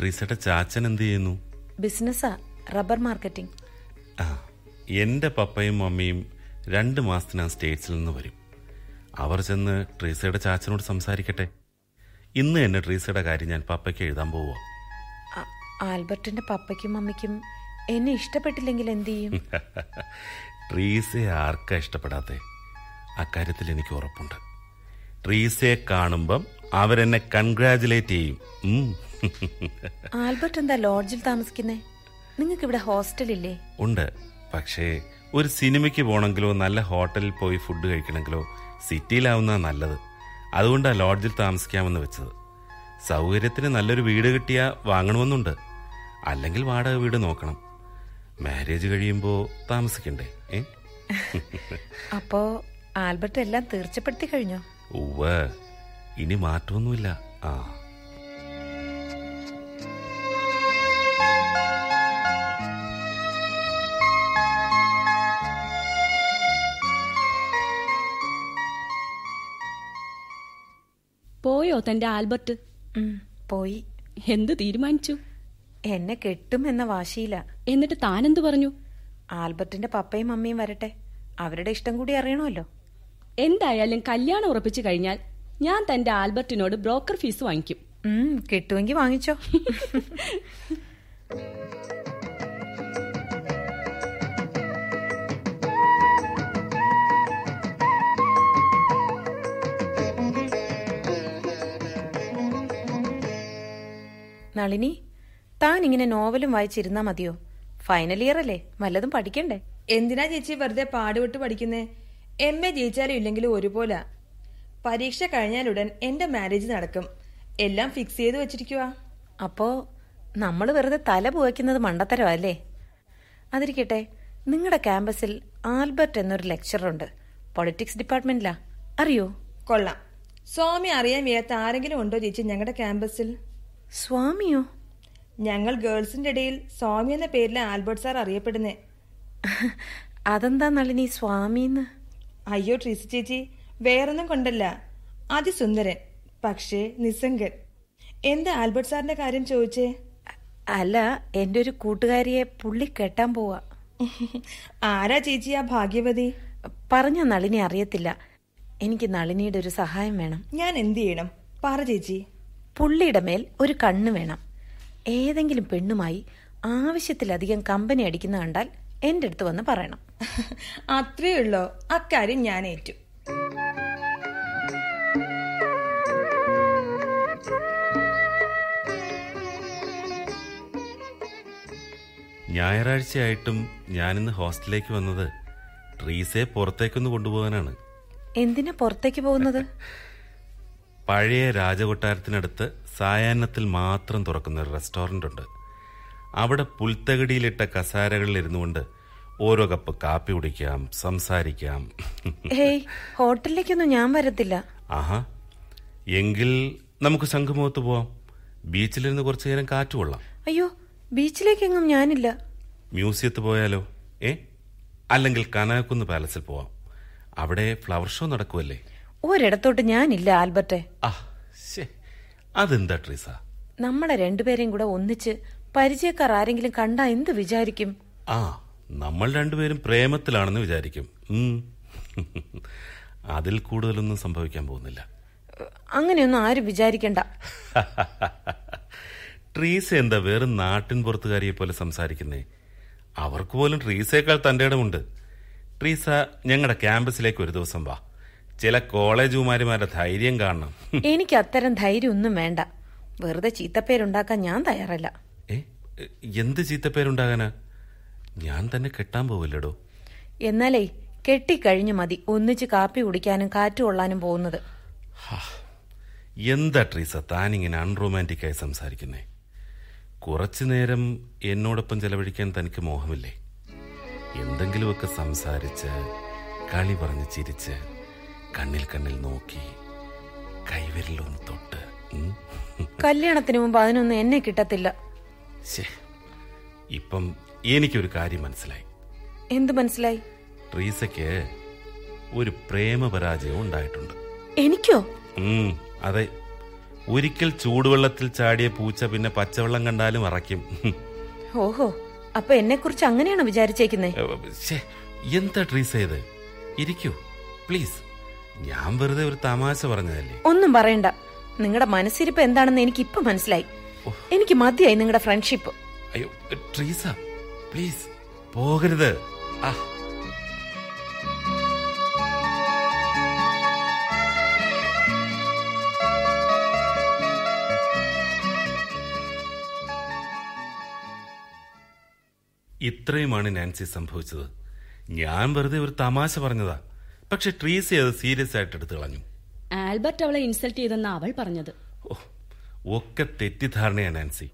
ട്രീസയുടെ ചാച്ചൻ എന്ത് ചെയ്യുന്നു? ബിസിനസ്സാ റബ്ബർ മാർക്കറ്റിംഗ്. ആ എന്റെ പപ്പയും മമ്മിയും രണ്ട് മാസത്തിനാ സ്റ്റേറ്റ്സിൽ നിന്ന് വരും. അവർ ചെന്ന് ട്രീസയുടെ ചാച്ചനോട് സംസാരിക്കട്ടെ. ഇന്ന് തന്നെ ട്രീസയുടെ കാര്യം ഞാൻ പപ്പയ്ക്ക് എഴുതാൻ പോവുക ആൽബർട്ടിന്റെ പപ്പയ്ക്കും അമ്മയ്ക്കും എന്നെ ഇഷ്ടപ്പെട്ടില്ലെങ്കിൽ എന്ത് ചെയ്യും? *laughs* ട്രീസയെ ആർക്കാ ഇഷ്ടപ്പെടാത്തെ? അക്കാര്യത്തിൽ എനിക്ക് ഉറപ്പുണ്ട്. ട്രീസയെ കാണുമ്പം അവരെന്നെ കൺഗ്രാചുലേറ്റ് ചെയ്യും. *laughs* ആൽബർട്ട് എന്താ ലോഡ്ജിൽ താമസിക്കുന്നേ? നിങ്ങൾക്ക് ഇവിടെ ഹോസ്റ്റലില്ലേ? ഉണ്ട്. പക്ഷേ ഒരു സിനിമയ്ക്ക് പോകണമെങ്കിലോ നല്ല ഹോട്ടലിൽ പോയി ഫുഡ് കഴിക്കണമെങ്കിലോ സിറ്റിയിലാവുന്ന നല്ലത്. അതുകൊണ്ടാണ് ലോഡ്ജിൽ താമസിക്കാമെന്ന് വെച്ചത്. സൗകര്യത്തിന് നല്ലൊരു വീട് കിട്ടിയാ വാങ്ങണമെന്നുണ്ട്. അല്ലെങ്കിൽ വാടക വീട് നോക്കണം. മാരേജ് കഴിയുമ്പോൾ താമസിക്കണ്ടേ അപ്പോ ആൽബർട്ട് എല്ലാം തീർച്ചപ്പെടുത്തി കഴിഞ്ഞോ? ഉവ്വ. ഇനി മാറ്റമൊന്നുമില്ല. ആ. പോയോ തന്റെ ആൽബർട്ട്? പോയി. എന്ത് തീരുമാനിച്ചു? എന്നെ കെട്ടും എന്ന വാശിയില്ല എന്നിട്ട് താനെന്തു പറഞ്ഞു? ആൽബർട്ടിന്റെ പപ്പയും അമ്മയും വരട്ടെ. അവരുടെ ഇഷ്ടം കൂടി അറിയണമല്ലോ. എന്തായാലും കല്യാണം ഉറപ്പിച്ചു കഴിഞ്ഞാൽ ഞാൻ തന്റെ ആൽബർട്ടിനോട് ബ്രോക്കർ ഫീസ് വാങ്ങിക്കും. കിട്ടുമെങ്കിൽ കിട്ടുമെങ്കി വാങ്ങിച്ചോ. നളിനി താൻ ഇങ്ങനെ നോവലും വായിച്ചിരുന്നാ മതിയോ? ഫൈനൽ ഇയർ അല്ലേ? വല്ലതും പഠിക്കണ്ടേ? എന്തിനാ ചേച്ചി വെറുതെ പാടുപെട്ട് പഠിക്കുന്നേ? എം എ ജയിച്ചാലും ഇല്ലെങ്കിലും ഒരുപോലെ. പരീക്ഷ കഴിഞ്ഞാലുടൻ എന്റെ മാരേജ് നടക്കും. എല്ലാം ഫിക്സ് ചെയ്ത് വെച്ചിരിക്കുവാ. അപ്പോ നമ്മൾ വെറുതെ തല പുവയ്ക്കുന്നത് മണ്ടത്തരം അല്ലേ അതിരിക്കട്ടെ നിങ്ങളുടെ ക്യാമ്പസിൽ ആൽബർട്ട് എന്നൊരു ലെക്ചറുണ്ട് പൊളിറ്റിക്സ് ഡിപ്പാർട്ട്മെന്റിലാ അറിയോ? കൊള്ളാം. സ്വാമി അറിയാൻ വയ്യാത്ത ആരെങ്കിലും ഉണ്ടോ ചേച്ചി ഞങ്ങളുടെ ക്യാമ്പസിൽ? സ്വാമിയോ? ഞങ്ങൾ ഗേൾസിന്റെ ഇടയിൽ സ്വാമി എന്ന പേരിൽ ആൽബർട്ട് സാർ അറിയപ്പെടുന്നേ. അതെന്താ നളിനി സ്വാമിന്ന്? അയ്യോ ട്രീസി ചേച്ചി വേറൊന്നും കൊണ്ടല്ല. അതിസുന്ദരൻ പക്ഷേ നിസ്സംഗൻ. എന്ത് ആൽബർട്ട് സാറിന്റെ കാര്യം ചോദിച്ചേ? അല്ല എന്റെ ഒരു കൂട്ടുകാരിയെ പുള്ളി കെട്ടാൻ പോവാ. ആരാ ചേച്ചി ആ ഭാഗ്യവതി? പറഞ്ഞ നളിനി അറിയത്തില്ല. എനിക്ക് നളിനിയുടെ ഒരു സഹായം വേണം. ഞാൻ എന്ത് ചെയ്യണം? പറ ചേച്ചി. പുള്ളിയുടെ മേൽ ഒരു കണ്ണ് വേണം. ഏതെങ്കിലും പെണ്ണുമായി ആവശ്യത്തിലധികം കമ്പനി അടിക്കുന്ന കണ്ടാൽ എന്റെ അടുത്ത് വന്ന് പറയണം. *laughs* അത്രേ ഉള്ളോ. അക്കാര്യം ഞാൻ ഏറ്റു. ഞായറാഴ്ചയായിട്ടും ഞാനിന്ന് ഹോസ്റ്റലിലേക്ക് വന്നത് ട്രീസെ പുറത്തേക്കൊന്ന് കൊണ്ടുപോകാനാണ്. എന്തിനാ പുറത്തേക്ക് പോകുന്നത്? *laughs* പഴയ രാജകൊട്ടാരത്തിനടുത്ത് സായാഹ്നത്തിൽ മാത്രം തുറക്കുന്ന ഒരു റെസ്റ്റോറന്റ് ഉണ്ട്. അവിടെ പുൽത്തകടിയിലിട്ട കസാരകളിൽ ഇരുന്നുകൊണ്ട് ഓരോ കപ്പ് കാപ്പി കുടിക്കാം സംസാരിക്കാം. ഹേയ് ഹോട്ടലിലേക്കൊന്നും ഞാൻ വരത്തില്ല. ആഹാ. എങ്കിൽ നമുക്ക് ശംഖുമുഖത്ത് പോവാം. ബീച്ചിലിരുന്ന് കുറച്ചു നേരം കാറ്റ് കൊള്ളാം. അയ്യോ ബീച്ചിലേക്കെങ്ങും ഞാനില്ല. മ്യൂസിയത്ത് പോയാലോ? ഏ? അല്ലെങ്കിൽ കനകക്കുന്ന് പാലസിൽ പോവാം. അവിടെ ഫ്ലവർ ഷോ നടക്കുമല്ലേ ഒരിടത്തോട്ട് ഞാനില്ല ആൽബർട്ടെ. ആ ശേ അതെന്താ ട്രീസ? നമ്മളെ രണ്ടുപേരെയും കൂടെ ഒന്നിച്ച് പരിചയക്കാർ ആരെങ്കിലും കണ്ടാ എന്ത് വിചാരിക്കും? ആ നമ്മൾ രണ്ടുപേരും പ്രേമത്തിലാണെന്ന് വിചാരിക്കും. അതിൽ കൂടുതലൊന്നും സംഭവിക്കാൻ പോകുന്നില്ല. അങ്ങനെയൊന്നും ആരും വിചാരിക്കണ്ട. ട്രീസ എന്താ വേറെ നാട്ടിൻ പുറത്തുകാരിയെ പോലെ സംസാരിക്കുന്നേ? അവർക്ക് പോലും ട്രീസയേക്കാൾ തന്റെ ഇടമുണ്ട്. ട്രീസ ഞങ്ങളുടെ ക്യാമ്പസിലേക്ക് ഒരു ദിവസം വാ. ചില കോളേജുമാരിമാരുടെ ധൈര്യം കാണണം. എനിക്ക് അത്തരം ധൈര്യം ഒന്നും വേണ്ട. വെറുതെ ചീത്തപ്പേരുണ്ടാക്കാൻ ഞാൻ തയ്യാറല്ല. എന്ത് ചീത്തപ്പേരുണ്ടാകാനാ? ഞാൻ തന്നെ കെട്ടാൻ പോവില്ലടോ. എന്നാലേ കെട്ടിക്കഴിഞ്ഞു മതി. ഒന്നിച്ച് കാപ്പി കുടിക്കാനും കാറ്റ് കൊള്ളാനും പോകുന്നത്. എന്താ ട്രീസ താനിങ്ങനെ അൺറൊമാന്റിക്കായി സംസാരിക്കുന്നേ? കുറച്ചു നേരം എന്നോടൊപ്പം ചെലവഴിക്കാൻ തനിക്ക് മോഹമില്ലേ? എന്തെങ്കിലുമൊക്കെ സംസാരിച്ച് കളി പറഞ്ഞ് ചിരിച്ച് കണ്ണിൽ കണ്ണിൽ നോക്കി കൈവിരലൊന്ന് തൊട്ട് കല്യാണത്തിന് മുമ്പ് അതിനൊന്നും എന്നെ കിട്ടത്തില്ല. ഇപ്പം എനിക്കൊരു കാര്യം മനസ്സിലായി. എന്ത് മനസ്സിലായി? ട്രീസയ്ക്ക് ഒരു പ്രേമപരാജയം ഉണ്ടായിട്ടുണ്ട്. എനിക്കോ? അതെ. ഒരിക്കൽ ചൂടുവെള്ളത്തിൽ ചാടിയ പൂച്ച പിന്നെ പച്ചവെള്ളം കണ്ടാലും അറയ്ക്കും. ഓഹോ അപ്പൊ എന്നെ കുറിച്ച് അങ്ങനെയാണോ വിചാരിച്ചേക്കുന്നത് എന്താ ട്രീസ് ചെയ്ത് ഇരിക്കൂ പ്ലീസ്. ഞാൻ വെറുതെ ഒരു തമാശ പറഞ്ഞതല്ലേ? ഒന്നും പറയണ്ട. നിങ്ങളുടെ മനസ്സിരിപ്പ് എന്താണെന്ന് എനിക്ക് ഇപ്പൊ മനസ്സിലായി എനിക്ക് മതിയായി നിങ്ങളുടെ ഫ്രണ്ട്ഷിപ്പ് അയ്യോ ട്രീസ പ്ലീസ് പോകരുത്. ആ. ഇത്രയുമാണ് നാൻസി സംഭവിച്ചത്. ഞാൻ വെറുതെ ഒരു തമാശ പറഞ്ഞതാ. പക്ഷെ ട്രീസി അത് സീരിയസ് ആയിട്ട് എടുത്തു കളഞ്ഞു. ആൽബർട്ട് അവളെ ഇൻസൾട്ട് ചെയ്തെന്ന് അവൾ പറഞ്ഞത്. ഓ, ഒക്കെ തെറ്റിദ്ധാരണയാണ് നാൻസി.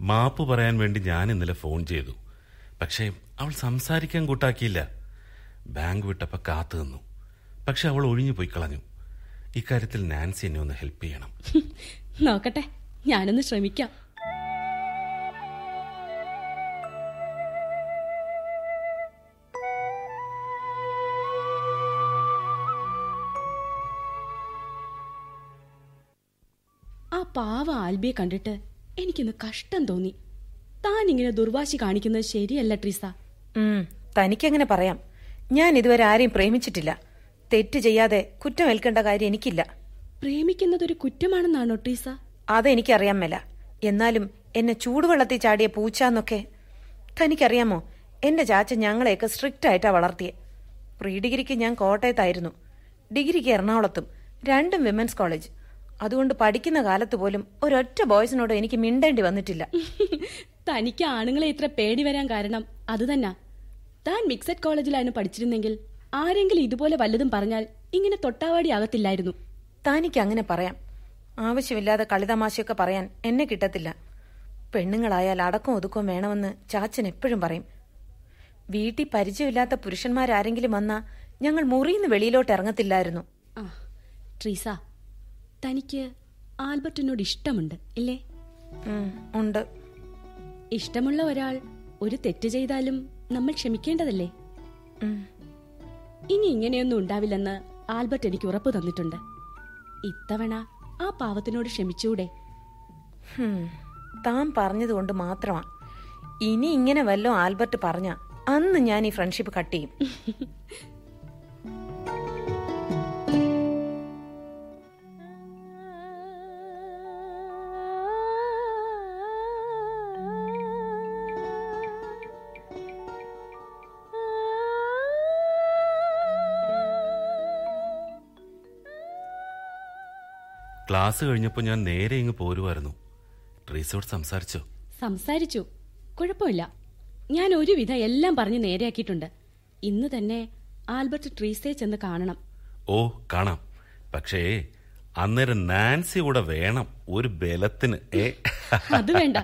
മാപ്പ് പറയാൻ വേണ്ടി ഞാൻ ഇന്നലെ ഫോൺ ചെയ്തു. പക്ഷേ അവൾ സംസാരിക്കാൻ കൂട്ടാക്കിയില്ല. ബാങ്ക് വിട്ടപ്പോ കാത്തു നിന്നു. പക്ഷെ അവൾ ഒഴിഞ്ഞു പോയി കളഞ്ഞു. ഇക്കാര്യത്തിൽ നാൻസി എന്നെ ഒന്ന് ഹെൽപ്പ് ചെയ്യണം. നോക്കട്ടെ ഞാനൊന്ന് ശ്രമിക്കാം. പാവ ആൽബിയെ കണ്ടിട്ട് എനിക്കൊന്ന് കഷ്ടം തോന്നി. താൻ ഇങ്ങനെ ദുർവാശി കാണിക്കുന്നത് ശരിയല്ല ട്രീസ. തനിക്കങ്ങനെ പറയാം. ഞാൻ ഇതുവരെ ആരെയും പ്രേമിച്ചിട്ടില്ല. തെറ്റ് ചെയ്യാതെ കുറ്റമേൽക്കേണ്ട കാര്യം എനിക്കില്ല. പ്രേമിക്കുന്നത് ഒരു കുറ്റമാണെന്നാണോ ട്രീസ? അതെനിക്കറിയാൻ മേല. എന്നാലും എന്നെ ചൂടുവെള്ളത്തിൽ ചാടിയ പൂച്ചാന്നൊക്കെ തനിക്കറിയാമോ? എന്റെ ചാച്ച ഞങ്ങളെയൊക്കെ സ്ട്രിക്റ്റ് ആയിട്ടാ വളർത്തിയെ. പ്രീ ഡിഗ്രിക്ക് ഞാൻ കോട്ടയത്തായിരുന്നു. ഡിഗ്രിക്ക് എറണാകുളത്തും രണ്ടും വിമൻസ് കോളേജ്. അതുകൊണ്ട് പഠിക്കുന്ന കാലത്ത് പോലും ഒരൊറ്റ ബോയ്സിനോട് എനിക്ക് മിണ്ടേണ്ടി വന്നിട്ടില്ല. *laughs* തനിക്ക് ആണുങ്ങളെ ഇത്ര പേടി വരാൻ കാരണം അത് തന്നെ. താൻ മിക്സഡ് കോളേജിലായിരുന്നു പഠിച്ചിരുന്നെങ്കിൽ ആരെങ്കിലും ഇതുപോലെ വല്ലതും പറഞ്ഞാൽ ഇങ്ങനെ തൊട്ടാവാടി ആകത്തില്ലായിരുന്നു. തനിക്ക് അങ്ങനെ പറയാം. ആവശ്യമില്ലാതെ കളിതമാശയൊക്കെ പറയാൻ എന്നെ കിട്ടത്തില്ല. പെണ്ണുങ്ങളായാൽ അടക്കം ഒതുക്കം വേണമെന്ന് ചാച്ചൻ എപ്പോഴും പറയും. വീട്ടിൽ പരിചയമില്ലാത്ത പുരുഷന്മാരാരെങ്കിലും വന്നാ ഞങ്ങൾ നിന്ന് വെളിയിലോട്ട് ഇറങ്ങത്തില്ലായിരുന്നു. ആ ട്രീസ തനിക്ക് ആൽബർട്ടിനോട് ഇഷ്ടമുണ്ട് ഇല്ലേ? ഉണ്ട്. ഇഷ്ടമുള്ള ഒരാൾ ഒരു തെറ്റ് ചെയ്താലും നമ്മൾ ക്ഷമിക്കേണ്ടതല്ലേ? ഇനി ഇങ്ങനെയൊന്നും ഉണ്ടാവില്ലെന്ന് ആൽബർട്ട് എനിക്ക് ഉറപ്പ് തന്നിട്ടുണ്ട്. ഇത്തവണ ആ പാവത്തിനോട് ക്ഷമിച്ചൂടെ? താൻ പറഞ്ഞതുകൊണ്ട് മാത്രമാ. ഇനി ഇങ്ങനെ വല്ലോ ആൽബർട്ട് പറഞ്ഞ അന്ന് ഞാൻ ഈ ഫ്രണ്ട്ഷിപ്പ് കട്ട് ചെയ്യും. *laughs* ക്ലാസ് കഴിഞ്ഞപ്പോൾ ഞാൻ നേരെ ഇങ്ങ് പോരുമായിരുന്നു ട്രീസോട് സംസാരിച്ചോ? സംസാരിച്ചു. കുഴപ്പമില്ല. ഞാൻ ഒരുവിധം എല്ലാം പറഞ്ഞ് നേരെയാക്കിയിട്ടുണ്ട്. ഇന്ന് തന്നെ ആൽബർട്ട് ട്രീസയെ ചെന്ന് കാണണം. ഓ കാണാം. പക്ഷേ അന്നേരം നാൻസി കൂടെ വേണം ഒരു ബലത്തിന് അത് വേണ്ട.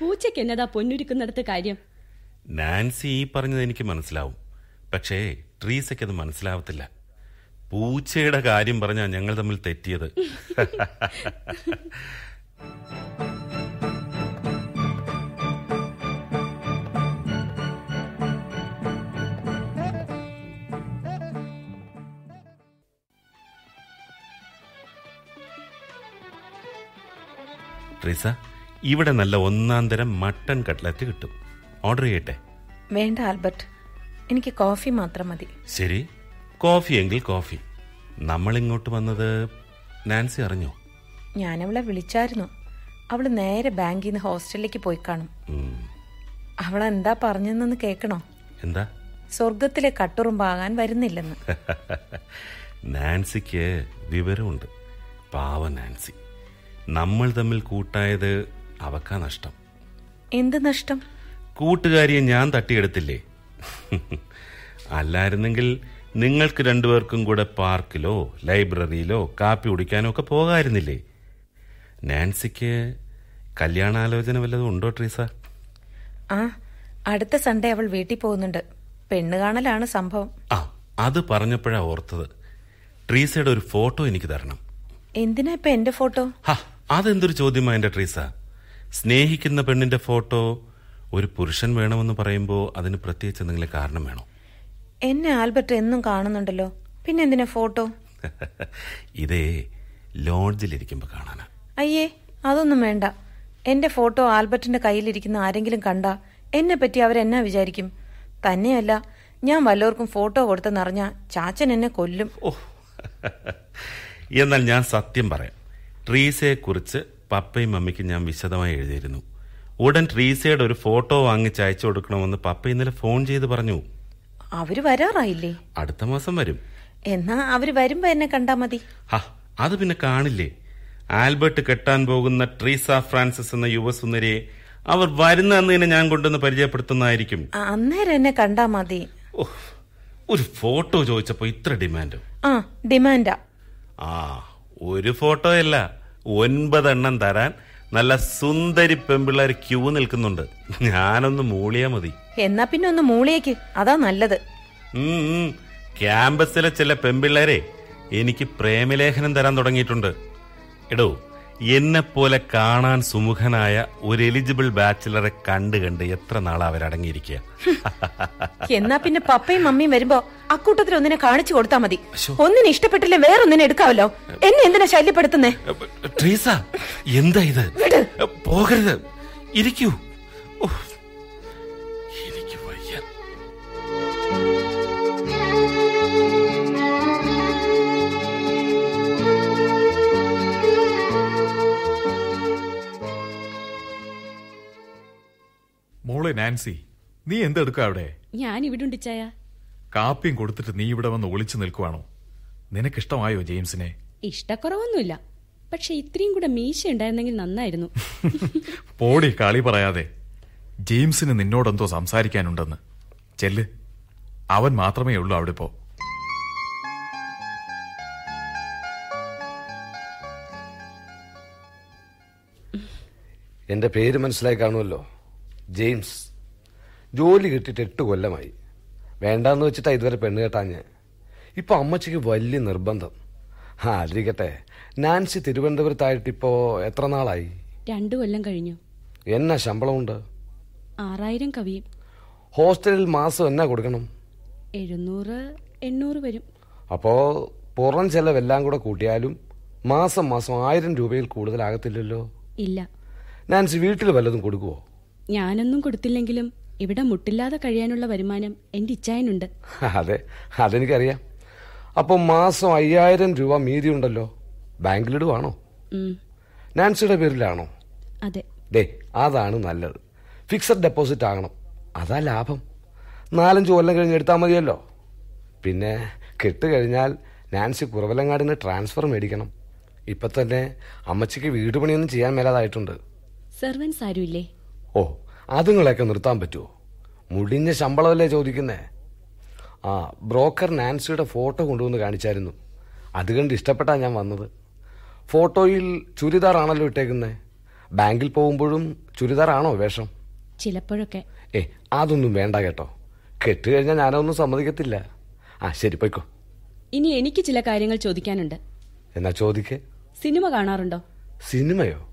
പൂച്ചയ്ക്ക് എന്നതാ പൊന്നുരുക്കുന്നിടത്ത് കാര്യം. നാൻസി ഈ പറഞ്ഞത് എനിക്ക് മനസ്സിലാവും. പക്ഷേ ട്രീസയ്ക്ക് അത് മനസ്സിലാവത്തില്ല. പൂച്ചയുടെ കാര്യം പറഞ്ഞാ ഞങ്ങൾ തമ്മിൽ തെറ്റിയത്. ട്രീസ ഇവിടെ നല്ല ഒന്നാം തരം മട്ടൺ കട്ട്ലറ്റ് കിട്ടും. ഓർഡർ ചെയ്യട്ടെ? വേണ്ട ആൽബർട്ട്. എനിക്ക് കോഫി മാത്രം മതി. ശരി. കോഫി എങ്കിൽ കോഫി. നമ്മൾ ഇങ്ങോട്ട് വന്നത് നാൻസി അറിഞ്ഞോ? അവളെ വിളിച്ചായിരുന്നു. അവൾ നേരെ ബാങ്കിൽ നിന്ന് ഹോസ്റ്റലിലേക്ക് പോയി കാണും. അവൾ എന്താ പറഞ്ഞെന്നൊന്ന് കേൾക്കണോ? എന്താ? സ്വർഗത്തിലെ കട്ടുറുമ്പാകാൻ വരുന്നില്ലെന്ന്. *laughs* നാൻസിക്ക് വിവരമുണ്ട്. പാവ നാൻസി. നമ്മൾ തമ്മിൽ കൂട്ടായത് അവക്കാ നഷ്ടം. എന്ത് നഷ്ടം? കൂട്ടുകാരിയെ ഞാൻ തട്ടിയെടുത്തില്ലേ? *laughs* അല്ലായിരുന്നെങ്കിൽ നിങ്ങൾക്ക് രണ്ടുപേർക്കും കൂടെ പാർക്കിലോ ലൈബ്രറിയിലോ കാപ്പി കുടിക്കാനോ ഒക്കെ പോകാമായിരുന്നില്ലേ നാൻസിക്ക് കല്യാണാലോചന വല്ലതും ഉണ്ടോ ട്രീസ? ആ അടുത്ത സൺഡേ അവൾ വീട്ടിൽ പോകുന്നുണ്ട്. പെണ്ണ് കാണലാണ് സംഭവം. ആ അത് പറഞ്ഞപ്പോഴാ ഓർത്തത്. ട്രീസയുടെ ഒരു ഫോട്ടോ എനിക്ക് തരണം. എന്തിനാ ഇപ്പൊ എന്റെ ഫോട്ടോ? അതെന്തൊരു ചോദ്യമാ എന്റെ ട്രീസ? സ്നേഹിക്കുന്ന പെണ്ണിന്റെ ഫോട്ടോ ഒരു പുരുഷൻ വേണമെന്ന് പറയുമ്പോൾ അതിന് പ്രത്യേകിച്ച് എന്തെങ്കിലും കാരണം വേണോ? എന്നെ ആൽബർട്ട് എന്നും കാണുന്നുണ്ടല്ലോ. പിന്നെ എന്തിനാ ഫോട്ടോ? *laughs* ഇതേ ലോഡ്ജിലിരിക്കുമ്പോ കാണാനാ. അയ്യേ അതൊന്നും വേണ്ട. എന്റെ ഫോട്ടോ ആൽബർട്ടിന്റെ കയ്യിലിരിക്കുന്ന ആരെങ്കിലും കണ്ട എന്നെ പറ്റി അവരെന്നാ വിചാരിക്കും? തന്നെയല്ല ഞാൻ വല്ലവർക്കും ഫോട്ടോ കൊടുത്തെന്നറിഞ്ഞ ചാച്ചൻ എന്നെ കൊല്ലും. ഓ. എന്നാൽ ഞാൻ സത്യം പറയാം. ട്രീസയെ കുറിച്ച് പപ്പയും മമ്മിക്കും ഞാൻ വിശദമായി എഴുതിയിരുന്നു. ഉടൻ ട്രീസയുടെ ഒരു ഫോട്ടോ വാങ്ങിച്ച് അയച്ചു കൊടുക്കണമെന്ന് പപ്പ ഇന്നലെ ഫോൺ ചെയ്ത് പറഞ്ഞു. അവർ വരാറായില്ലേ? അടുത്ത മാസം വരും. എന്നാ അവർ വരുമ്പോ എന്നെ കണ്ടാ മതി. അത് പിന്നെ കാണില്ലേ? ആൽബർട്ട് കെട്ടാൻ പോകുന്ന ട്രീസ ഫ്രാൻസിസ് എന്ന യുവസുന്ദരിയെ അവർ വരുന്ന അന്ന് തന്നെ ഞാൻ കൊണ്ടുവന്ന് പരിചയപ്പെടുത്തുന്നതായിരിക്കും. അന്നേരം എന്നെ കണ്ടാ മതി. ഒരു ഫോട്ടോ ചോദിച്ചപ്പോ ഇത്ര ഡിമാൻഡ്. ആ ഡിമാൻഡാ. ആ ഒരു ഫോട്ടോ അല്ല ഒൻപതെണ്ണം തരാൻ നല്ല സുന്ദരി പെമ്പിള്ളേർ ക്യൂ നിൽക്കുന്നുണ്ട്. ഞാനൊന്ന് മൂളിയാ മതി. എന്നാ പിന്നെ ഒന്ന് മൂളിയേക്ക്. അതാ നല്ലത്. ക്യാമ്പസിലെ ചില പെമ്പിള്ളേരെ എനിക്ക് പ്രേമലേഖനം തരാൻ തുടങ്ങിയിട്ടുണ്ട്. എടോ എന്നെ പോലെ കാണാൻ സുമുഖനായ ഒരു എലിജിബിൾ ബാച്ചിലറെ കണ്ട് കണ്ട് എത്ര നാളാ അവരടങ്ങിയിരിക്കുക എന്നാ പിന്നെ പപ്പയും മമ്മിയും വരുമ്പോ അക്കൂട്ടത്തിൽ ഒന്നിനെ കാണിച്ചു കൊടുത്താ മതി. ഒന്നിനെ ഇഷ്ടപ്പെട്ടില്ലേ വേറൊന്നിനെ എടുക്കാവല്ലോ? എന്നെ എന്തിനാ ശല്യപ്പെടുത്തുന്നേ? ട്രീസ എന്താ ഇത്? പോകരുത്. ഇരിക്കൂ. മോളെ നാൻസി നീ എന്തെടുക്ക അവിടെ? ഞാൻ ഇവിടെ ഉണ്ടിച്ചായ കാപ്പിയും കൊടുത്തിട്ട് നീ ഇവിടെ വന്ന് ഒളിച്ചു നിൽക്കുവാണോ? നിനക്കിഷ്ടമായോ ജെയിംസിനെ? ഇഷ്ടക്കുറവൊന്നുമില്ല. പക്ഷെ ഇത്രയും കൂടെ മീശ ഉണ്ടായിരുന്നെങ്കിൽ നന്നായിരുന്നു. *laughs* പോടി കളി പറയാതെ. ജെയിംസിന് നിന്നോടെന്തോ സംസാരിക്കാനുണ്ടെന്ന്. ചെല്ല്. അവൻ മാത്രമേ ഉള്ളൂ അവിടെ ഇപ്പോ എന്റെ പേര് മനസ്സിലായി കാണുമല്ലോ. ജെയിംസ് ജോലി കിട്ടിയിട്ട് എട്ട് കൊല്ലമായി. വേണ്ടാന്ന് വെച്ചിട്ടാ ഇതുവരെ പെണ്ണ് കേട്ടാഞ്ഞ്. ഇപ്പൊ അമ്മച്ചിക്ക് വലിയ നിർബന്ധം. ആ അതിരിക്കട്ടെ. നാൻസി തിരുവനന്തപുരത്തായിട്ട് ഇപ്പോ എത്ര നാളായി? രണ്ടു കൊല്ലം കഴിഞ്ഞു. എന്നാ ശമ്പളമുണ്ട്? ആറായിരം കവിയും. ഹോസ്റ്റലിൽ മാസം എന്നാ കൊടുക്കണം? എഴുന്നൂറ് എണ്ണൂറ് വരും. അപ്പോ പുറം ചെലവെല്ലാം കൂടെ കൂട്ടിയാലും മാസം മാസം ആയിരം രൂപയിൽ കൂടുതലാകത്തില്ലല്ലോ? ഇല്ല. നാൻസി വീട്ടിൽ വല്ലതും കൊടുക്കുവോ? ഞാനൊന്നും കൊടുത്തില്ലെങ്കിലും ഇവിടെ മുട്ടില്ലാതെ കഴിയാനുള്ള വരുമാനം എന്റെ ഇച്ചായനുണ്ട്. അതെ അതെനിക്കറിയാം. അപ്പൊ മാസം അയ്യായിരം രൂപ മീതി ഉണ്ടല്ലോ. ബാങ്കിലിടുവാണോ? നാൻസിയുടെ പേരിലാണോ? അതെ. ദേ അതാണ് നല്ലത്. ഫിക്സഡ് ഡെപ്പോസിറ്റ് ആകണം. അതാ ലാഭം. നാലഞ്ച് കൊല്ലം കഴിഞ്ഞ് എടുത്താൽ മതിയല്ലോ. പിന്നെ കെട്ടുകഴിഞ്ഞാൽ നാൻസി കുറവലങ്ങാടിന് ട്രാൻസ്ഫർ മേടിക്കണം. ഇപ്പൊ തന്നെ അമ്മച്ചിക്ക് വീട് പണിയൊന്നും ചെയ്യാൻ മേലാതായിട്ടുണ്ട്. സർവൻസ് ആരുമില്ലേ? ഓ അതുങ്ങളെയൊക്കെ നിർത്താൻ പറ്റുമോ മുടിഞ്ഞ ശമ്പളമല്ലേ ചോദിക്കുന്നേ? ആ ബ്രോക്കർ നാൻസിയുടെ ഫോട്ടോ കൊണ്ടുവന്ന് കാണിച്ചായിരുന്നു. അത് കണ്ട് ഇഷ്ടപ്പെട്ടാ ഞാൻ വന്നത്. ഫോട്ടോയിൽ ചുരിദാറാണല്ലോ ഇട്ടേക്കുന്നേ? ബാങ്കിൽ പോകുമ്പോഴും ചുരിദാറാണോ വേഷം? ചിലപ്പോഴൊക്കെ. ഏ അതൊന്നും വേണ്ട കേട്ടോ. കെട്ട് കഴിഞ്ഞാൽ ഞാനൊന്നും സമ്മതിക്കത്തില്ല. ആ ശരി പോയിക്കോ. ഇനി എനിക്ക് ചില കാര്യങ്ങൾ ചോദിക്കാനുണ്ട്. എന്നാ ചോദിക്കേ. സിനിമ കാണാറുണ്ടോ? സിനിമയോ?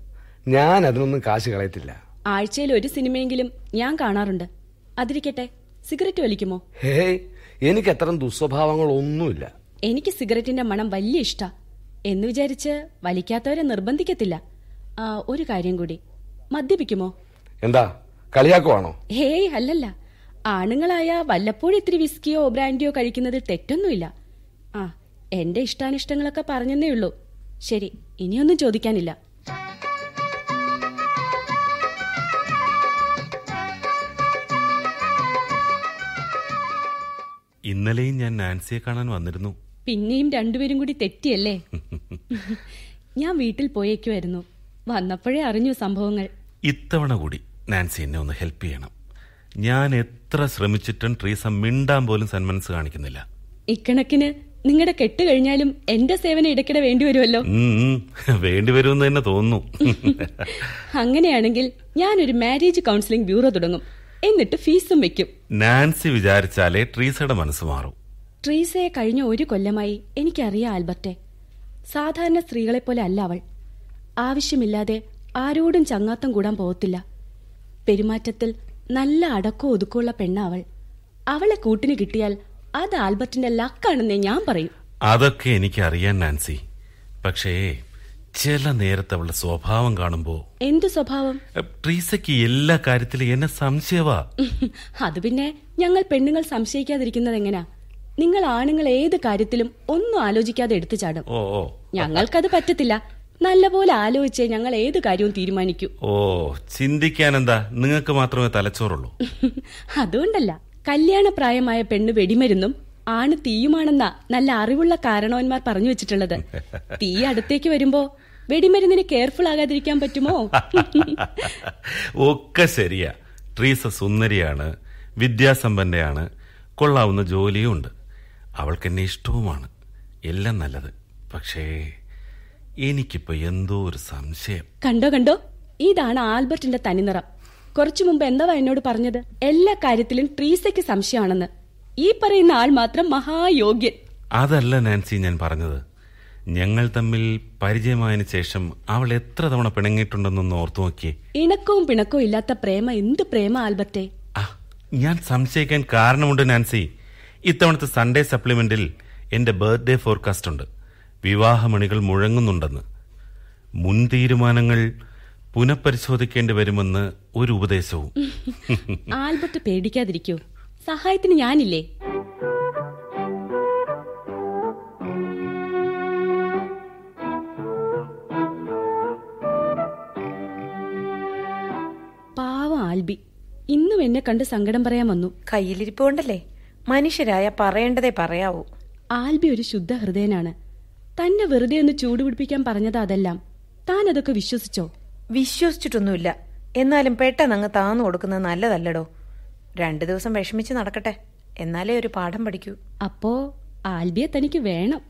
ഞാൻ അതിനൊന്നും കാശ് കളയത്തില്ല. ആഴ്ചയിൽ ഒരു സിനിമയെങ്കിലും ഞാൻ കാണാറുണ്ട്. അതിരിക്കട്ടെ സിഗരറ്റ് വലിക്കുമോ? ഹേയ് എനിക്ക് അത്തരം ദുസ്വഭാവങ്ങളൊന്നുമില്ല. എനിക്ക് സിഗരറ്റിന്റെ മണം വലിയ ഇഷ്ട. എന്ന് വിചാരിച്ച് വലിക്കാത്തവരെ നിർബന്ധിക്കത്തില്ല. ഒരു കാര്യം കൂടി. മദ്യപിക്കുമോ? എന്താ കളിയാക്കുവാണോ? ഹേയ് അല്ലല്ല. ആണുങ്ങളായ വല്ലപ്പോഴും ഇത്തിരി വിസ്കിയോ ബ്രാൻഡിയോ കഴിക്കുന്നതിൽ തെറ്റൊന്നുമില്ല. ആ എന്റെ ഇഷ്ടാനിഷ്ടങ്ങളൊക്കെ പറഞ്ഞെന്നേ ഉള്ളൂ. ശരി ഇനിയൊന്നും ചോദിക്കാനില്ല. ഇന്നലെയും ഞാൻ നാൻസിയെ കാണാൻ വന്നിരുന്നു. പിന്നെയും രണ്ടുപേരും കൂടി തെറ്റിയല്ലേ? *laughs* ഞാൻ വീട്ടിൽ പോയേക്കുമായിരുന്നു വന്നപ്പോഴേ അറിഞ്ഞു സംഭവങ്ങൾ. ഇത്തവണ കൂടി നാൻസി എന്നെ ഒന്ന് ഹെൽപ്പ് ചെയ്യണം. ഞാൻ എത്ര ശ്രമിച്ചിട്ടും ട്രീസ മിണ്ടാൻ പോലും സന്മനസ് കാണിക്കുന്നില്ല. ഇക്കണക്കിന് നിങ്ങളുടെ കെട്ട് കഴിഞ്ഞാലും എന്റെ സേവനം ഇടയ്ക്കിടെ വേണ്ടി വരുമല്ലോ. ഉം, ഉം, വേണ്ടി വരുമെന്ന് തന്നെ തോന്നുന്നു. *laughs* അങ്ങനെയാണെങ്കിൽ ഞാനൊരു മാരേജ് കൗൺസിലിംഗ് ബ്യൂറോ തുടങ്ങും. എന്നിട്ട് ഫീസും വെക്കും. നാൻസി വിചാരിച്ചാലേ ട്രീസയുടെ മനസ്സ് മാറും. ട്രീസയെ കഴിഞ്ഞ ഒരു കൊല്ലമായി എനിക്കറിയാം ആൽബർട്ടെ. സാധാരണ സ്ത്രീകളെ പോലെ അല്ല അവൾ. ആവശ്യമില്ലാതെ ആരോടും ചങ്ങാത്തം കൂടാൻ പോകത്തില്ല. പെരുമാറ്റത്തിൽ നല്ല അടക്കോ ഒതുക്കമുള്ള പെണ്ണ അവൾ അവളെ കൂട്ടിന് കിട്ടിയാൽ അത് ആൽബർട്ടിന്റെ ലക്കാണെന്നേ ഞാൻ പറയും. അതൊക്കെ എനിക്ക് അറിയാൻ നാൻസി. പക്ഷേ ചില നേരത്തെ അവളുടെ സ്വഭാവം കാണുമ്പോ എന്ത് സ്വഭാവം? ട്രീസയ്ക്ക് എല്ലാ കാര്യത്തിലും എന്നെ സംശയവാ. അത് പിന്നെ ഞങ്ങൾ പെണ്ണുങ്ങൾ സംശയിക്കാതിരിക്കുന്നത് എങ്ങനാ? നിങ്ങൾ ആണുങ്ങൾ ഏത് കാര്യത്തിലും ഒന്നും ആലോചിക്കാതെ എടുത്തു ചാടും. ഓ ഓ. ഞങ്ങൾക്കത് പറ്റത്തില്ല. നല്ലപോലെ ആലോചിച്ചേ ഞങ്ങൾ ഏത് കാര്യവും തീരുമാനിക്കൂ. ഓ ചിന്തിക്കാൻ എന്താ നിങ്ങൾക്ക് മാത്രമേ തലച്ചോറുള്ളൂ. *laughs* അതുകൊണ്ടല്ല. കല്യാണപ്രായമായ പെണ്ണ് വെടിമരുന്നും ആണ് തീയുമാണെന്നാ നല്ല അറിവുള്ള കാരണവന്മാർ പറഞ്ഞു വെച്ചിട്ടുള്ളത്. തീ അടുത്തേക്ക് വരുമ്പോ വെടിമരുന്നിന് കെയർഫുൾ ആകാതിരിക്കാൻ പറ്റുമോ? ഒക്കെ ശരിയാ. ട്രീസ സുന്ദരിയാണ് വിദ്യാസമ്പന്നയാണ് കൊള്ളാവുന്ന ജോലിയും ഉണ്ട്. അവൾക്ക് എന്നെ ഇഷ്ടവുമാണ്. എല്ലാം നല്ലത്. പക്ഷേ എനിക്കിപ്പോ എന്തോ ഒരു സംശയം. കണ്ടോ കണ്ടോ? ഇതാണ് ആൽബർട്ടിന്റെ തനിനിറം. കുറച്ചു മുമ്പ് എന്താ എന്നോട് പറഞ്ഞത്? എല്ലാ കാര്യത്തിലും ട്രീസയ്ക്ക് സംശയമാണെന്ന്. ഈ പറയുന്ന ആൾ മാത്രം മഹായോഗ്യൻ. അതല്ല നാൻസി ഞാൻ പറഞ്ഞത്. ഞങ്ങൾ തമ്മിൽ പരിചയമായതിനു ശേഷം അവൾ എത്ര തവണ പിണങ്ങിയിട്ടുണ്ടെന്നൊന്ന് ഓർത്തു നോക്കിയേ. ഇണക്കവും പിണക്കവും ഇല്ലാത്ത പ്രേമ എന്ത് പ്രേമ ആൽബർട്ടെ? ആ ഞാൻ സംശയിക്കാൻ കാരണമുണ്ട് നാൻസി. ഇത്തവണത്തെ സൺഡേ സപ്ലിമെന്റിൽ എന്റെ ബർത്ത്ഡേ ഫോർകാസ്റ്റ് ഉണ്ട്. വിവാഹമണികൾ മുഴങ്ങുന്നുണ്ടെന്ന്. മുൻ തീരുമാനങ്ങൾ പുനഃപരിശോധിക്കേണ്ടി വരുമെന്ന് ഒരു ഉപദേശവും. *laughs* ആൽബർട്ട് പേടിക്കാതിരിക്കൂ. സഹായത്തിന് ഞാനില്ലേ? പാവം ആൽബി. ഇന്നും എന്നെ കണ്ട് സങ്കടം പറയാൻ വന്നു. കയ്യിലിരിപ്പ് കൊണ്ടല്ലേ മനുഷ്യരായ പറയേണ്ടതേ പറയാവൂ. ആൽബി ഒരു ശുദ്ധ ഹൃദയനാണ് തന്നെ വെറുതെ ഒന്ന് ചൂടുപിടിപ്പിക്കാൻ പറഞ്ഞത് അതെല്ലാം. താൻ അതൊക്കെ വിശ്വസിച്ചോ? വിശ്വസിച്ചിട്ടൊന്നുമില്ല. എന്നാലും പെട്ടെന്ന് അങ്ങ് താന്നു കൊടുക്കുന്നത് നല്ലതല്ലടോ. രണ്ടു ദിവസം വിഷമിച്ച് നടക്കട്ടെ. എന്നാലേ ഒരു പാഠം പഠിക്കൂ. അപ്പോ ആൽബിയെ തനിക്ക് വേണം.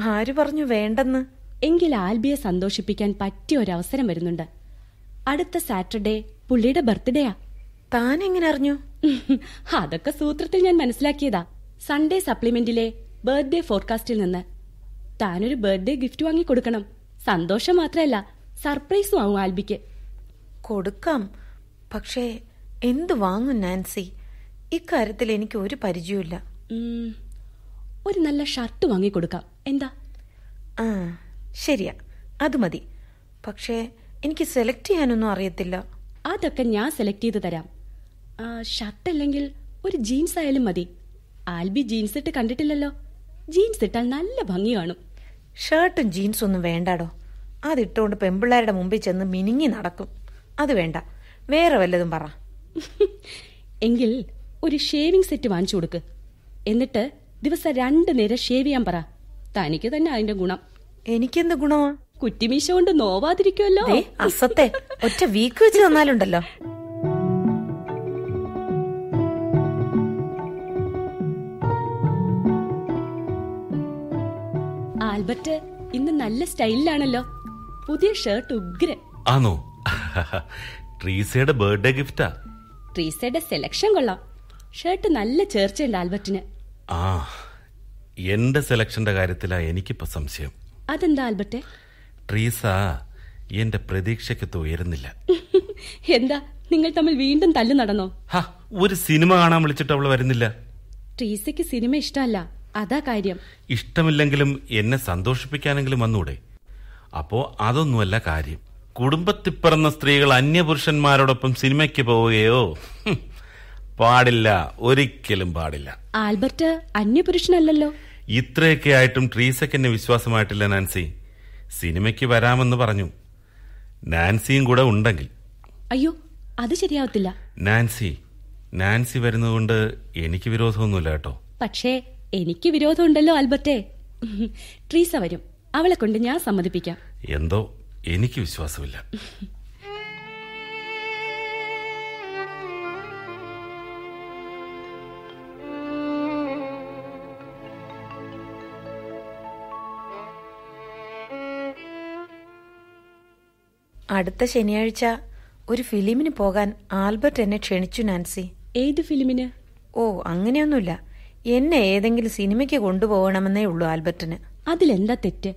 ആര് പറഞ്ഞു വേണ്ടെന്ന്? എങ്കിൽ ആൽബിയെ സന്തോഷിപ്പിക്കാൻ പറ്റിയ ഒരു അവസരം വരുന്നുണ്ട്. അടുത്ത സാറ്റർഡേ പുള്ളിയുടെ ബർത്ത്ഡേയാ. താൻ എങ്ങനെ അറിഞ്ഞു അതൊക്കെ സൂത്രത്തിൽ ഞാൻ മനസ്സിലാക്കിയതാ. സൺഡേ സപ്ലിമെന്റിലെ ബർത്ത്ഡേ ഫോർകാസ്റ്റിൽ നിന്ന്. താനൊരു ബർത്ത്ഡേ ഗിഫ്റ്റ് വാങ്ങി കൊടുക്കണം. സന്തോഷം മാത്രമല്ല സർപ്രൈസും ആവും ആൽബിക്ക്. കൊടുക്കാം. പക്ഷേ എന്തു വാങ്ങും നാൻസി? ഇക്കാര്യത്തിൽ എനിക്ക് ഒരു പരിചയമില്ല ഒരു നല്ല ഷർട്ട് വാങ്ങി കൊടുക്കാം എന്താ? ആ ശരിയാ. അത് മതി. പക്ഷേ എനിക്ക് സെലക്ട് ചെയ്യാനൊന്നും അറിയത്തില്ല. അതൊക്കെ ഞാൻ സെലക്ട് ചെയ്ത് തരാം. ഷർട്ട് അല്ലെങ്കിൽ ഒരു ജീൻസ് ആയാലും മതി. ആൽബി ജീൻസ് ഇട്ട് കണ്ടിട്ടില്ലല്ലോ. ജീൻസ് ഇട്ടാൽ നല്ല ഭംഗി കാണും. ഷർട്ടും ജീൻസും ഒന്നും വേണ്ടാടോ? അതിട്ടുകൊണ്ട് പെമ്പിള്ളേരുടെ മുമ്പിൽ ചെന്ന് മിനിങ്ങി നടക്കും. അത് വേണ്ട. വേറെ വല്ലതും പറ. *laughs* എങ്കിൽ ഒരു ഷേവിംഗ് സെറ്റ് വാങ്ങിച്ചു കൊടുക്ക്. എന്നിട്ട് ദിവസം രണ്ട് നേരം ഷേവ് ചെയ്യാൻ പറ. തനിക്ക് തന്നെ അതിന്റെ ഗുണം. എനിക്കെന്ത് ഗുണമാ? കുറ്റിമീശ കൊണ്ട് നോവാതിരിക്കുമല്ലോ അസത്തെ ഒറ്റ വീക്ക് വെച്ച് തന്നാലുണ്ടല്ലോ. ആൽബർട്ട് ഇന്ന് നല്ല സ്റ്റൈലിലാണല്ലോ. പുതിയ ഷർട്ട് ഉഗ്രൻ. ആണോ ട്രീസയുടെ ബർത്ത്ഡേ ഗിഫ്റ്റാ ട്രീസയുടെ സെലക്ഷൻ കൊള്ളാം. ഷർട്ട് നല്ല ചേർച്ചയുണ്ട് ആൽബർട്ടിന്. ആ എന്റെ സെലക്ഷന്റെ കാര്യത്തിലാ എനിക്കിപ്പോ സംശയം. അതെന്താ ആൽബർട്ടെ? ട്രീസ എന്റെ പ്രതീക്ഷയ്ക്ക് ഉയരുന്നില്ല. *laughs* എന്താ നിങ്ങൾ തമ്മിൽ വീണ്ടും തല്ലു നടന്നോ? ഒരു സിനിമ കാണാൻ വിളിച്ചിട്ട് അവൾ വരുന്നില്ല. ട്രീസയ്ക്ക് സിനിമ ഇഷ്ടമല്ല. അതാ കാര്യം. ഇഷ്ടമില്ലെങ്കിലും എന്നെ സന്തോഷിപ്പിക്കാനെങ്കിലും വന്നൂടെ. അപ്പോ അതൊന്നുമല്ല കാര്യം. കുടുംബത്തിൽ പിറന്ന സ്ത്രീകൾ അന്യപുരുഷന്മാരോടൊപ്പം സിനിമയ്ക്ക് പോവുകയോ? പാടില്ല. ഒരിക്കലും പാടില്ല. ആൽബർട്ട് അന്യപുരുഷനല്ലല്ലോ. ഇത്രയൊക്കെ ആയിട്ടും ട്രീസയ്ക്ക് എന്നെ വിശ്വാസമായിട്ടില്ല നാൻസി. സിനിമയ്ക്ക് വരാമെന്ന് പറഞ്ഞു. നാൻസിയും കൂടെ ഉണ്ടെങ്കിൽ. അയ്യോ അത് ശരിയാവത്തില്ല. നാൻസി നാൻസി വരുന്നതുകൊണ്ട് എനിക്ക് വിരോധമൊന്നുമില്ല കേട്ടോ. പക്ഷേ എനിക്ക് വിരോധമുണ്ടല്ലോ ആൽബർട്ടെ. ട്രീസ വരും. അവളെ കൊണ്ട് ഞാൻ സമ്മതിപ്പിക്കാം. എന്തോ എനിക്ക് വിശ്വാസമില്ല. അടുത്ത ശനിയാഴ്ച ഒരു ഫിലിമിന് പോകാൻ ആൽബർട്ട് എന്നെ ക്ഷണിച്ചു നാൻസി. ഏത് ഫിലിമിന്? ഓ അങ്ങനെയൊന്നുമില്ല. എന്നെ ഏതെങ്കിലും സിനിമയ്ക്ക് കൊണ്ടുപോകണമെന്നേ ഉള്ളൂ ആൽബർട്ടിന്. അതിലെന്താ തെറ്റ്?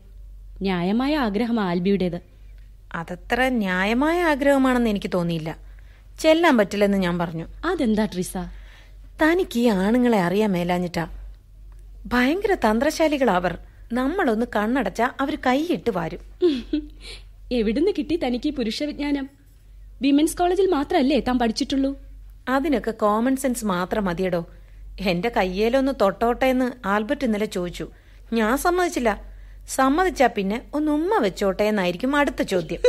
ന്യായമായ ആഗ്രഹം ആൽബിയുടേത്. അതത്ര ന്യായമായ ആഗ്രഹമാണെന്ന് എനിക്ക് തോന്നിയില്ല. ചെല്ലാൻ പറ്റില്ലെന്ന് ഞാൻ പറഞ്ഞു. അതെന്താ ട്രീസ? തനിക്ക് ഈ ആണുങ്ങളെ അറിയാൻ മേലാഞ്ഞിട്ടാ. ഭയങ്കര തന്ത്രശാലികളവർ നമ്മളൊന്ന് കണ്ണടച്ച അവർ കൈയിട്ട് വാരും. *laughs* എവിടുന്ന് കിട്ടി തനിക്ക് ഈ പുരുഷ വിജ്ഞാനം വിമൻസ് കോളേജിൽ മാത്രമല്ലേ താൻ പഠിച്ചിട്ടുള്ളൂ? അതിനൊക്കെ കോമൺ സെൻസ് മാത്രം മതിയടോ. എന്റെ കയ്യേലൊന്ന് തൊട്ടോട്ടെ എന്ന് ആൽബർട്ട് ഇന്നലെ ചോദിച്ചു. ഞാൻ സമ്മതിച്ചില്ല. സമ്മതിച്ചാ പിന്നെ ഒന്ന് ഉമ്മ വെച്ചോട്ടെ എന്നായിരിക്കും അടുത്ത ചോദ്യം.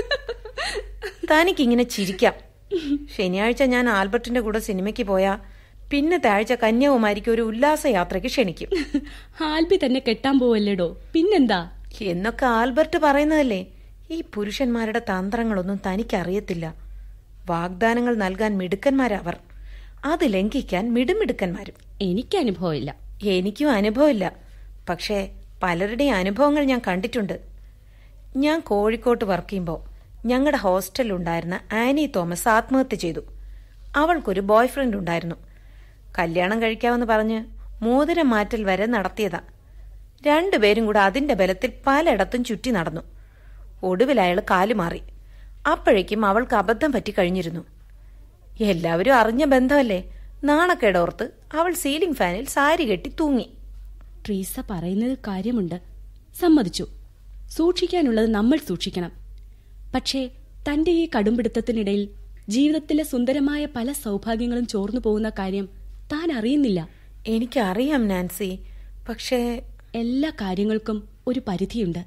തനിക്കിങ്ങനെ ചിരിക്കാം. ശനിയാഴ്ച ഞാൻ ആൽബർട്ടിന്റെ കൂടെ സിനിമയ്ക്ക് പോയാ പിന്നത്തെ ആഴ്ച കന്യാകുമാരിക്ക് ഒരു ഉല്ലാസ യാത്രയ്ക്ക് ക്ഷണിക്കും. ആൽബി തന്നെ കെട്ടാൻ പോവല്ലേടോ? പിന്നെന്താ? എന്നൊക്കെ ആൽബർട്ട് പറയുന്നതല്ലേ. ഈ പുരുഷന്മാരുടെ തന്ത്രങ്ങളൊന്നും തനിക്കറിയത്തില്ല. വാഗ്ദാനങ്ങൾ നൽകാൻ മിടുക്കന്മാരവർ അത് ലംഘിക്കാൻ മിടുമിടുക്കന്മാരും. എനിക്ക് അനുഭവമില്ല എനിക്കും അനുഭവമില്ല. പക്ഷേ പലരുടെയും അനുഭവങ്ങൾ ഞാൻ കണ്ടിട്ടുണ്ട്. ഞാൻ കോഴിക്കോട്ട് വർക്ക് ചെയ്യുമ്പോൾ ഞങ്ങളുടെ ഹോസ്റ്റലിലുണ്ടായിരുന്ന ആനി തോമസ് ആത്മഹത്യ ചെയ്തു. അവൾക്കൊരു ബോയ് ഫ്രണ്ട് ഉണ്ടായിരുന്നു. കല്യാണം കഴിക്കാമെന്ന് പറഞ്ഞ് മോതിരം മാറ്റൽ വരെ നടത്തിയതാ. രണ്ടുപേരും കൂടെ അതിന്റെ ബലത്തിൽ പലയിടത്തും ചുറ്റി നടന്നു. ഒടുവിൽ അയാൾ കാലുമാറി അപ്പോഴേക്കും അവൾക്ക് അബദ്ധം പറ്റി കഴിഞ്ഞിരുന്നു. എല്ലാവരും അറിഞ്ഞ ബന്ധമല്ലേ? നാണക്കേടോർത്ത് അവൾ സീലിംഗ് ഫാനിൽ സാരി കെട്ടി തൂങ്ങി. ട്രീസ പറയുന്നത് കാര്യമുണ്ട്. സമ്മതിച്ചു. സൂക്ഷിക്കാനുള്ളത് നമ്മൾ സൂക്ഷിക്കണം. പക്ഷേ തന്റെ ഈ കടുംപിടുത്തത്തിനിടയിൽ ജീവിതത്തിലെ സുന്ദരമായ പല സൗഭാഗ്യങ്ങളും ചോർന്നു പോകുന്ന കാര്യം താൻ അറിയുന്നില്ല. എനിക്കറിയാം നാൻസി. പക്ഷേ എല്ലാ കാര്യങ്ങൾക്കും ഒരു പരിധിയുണ്ട്.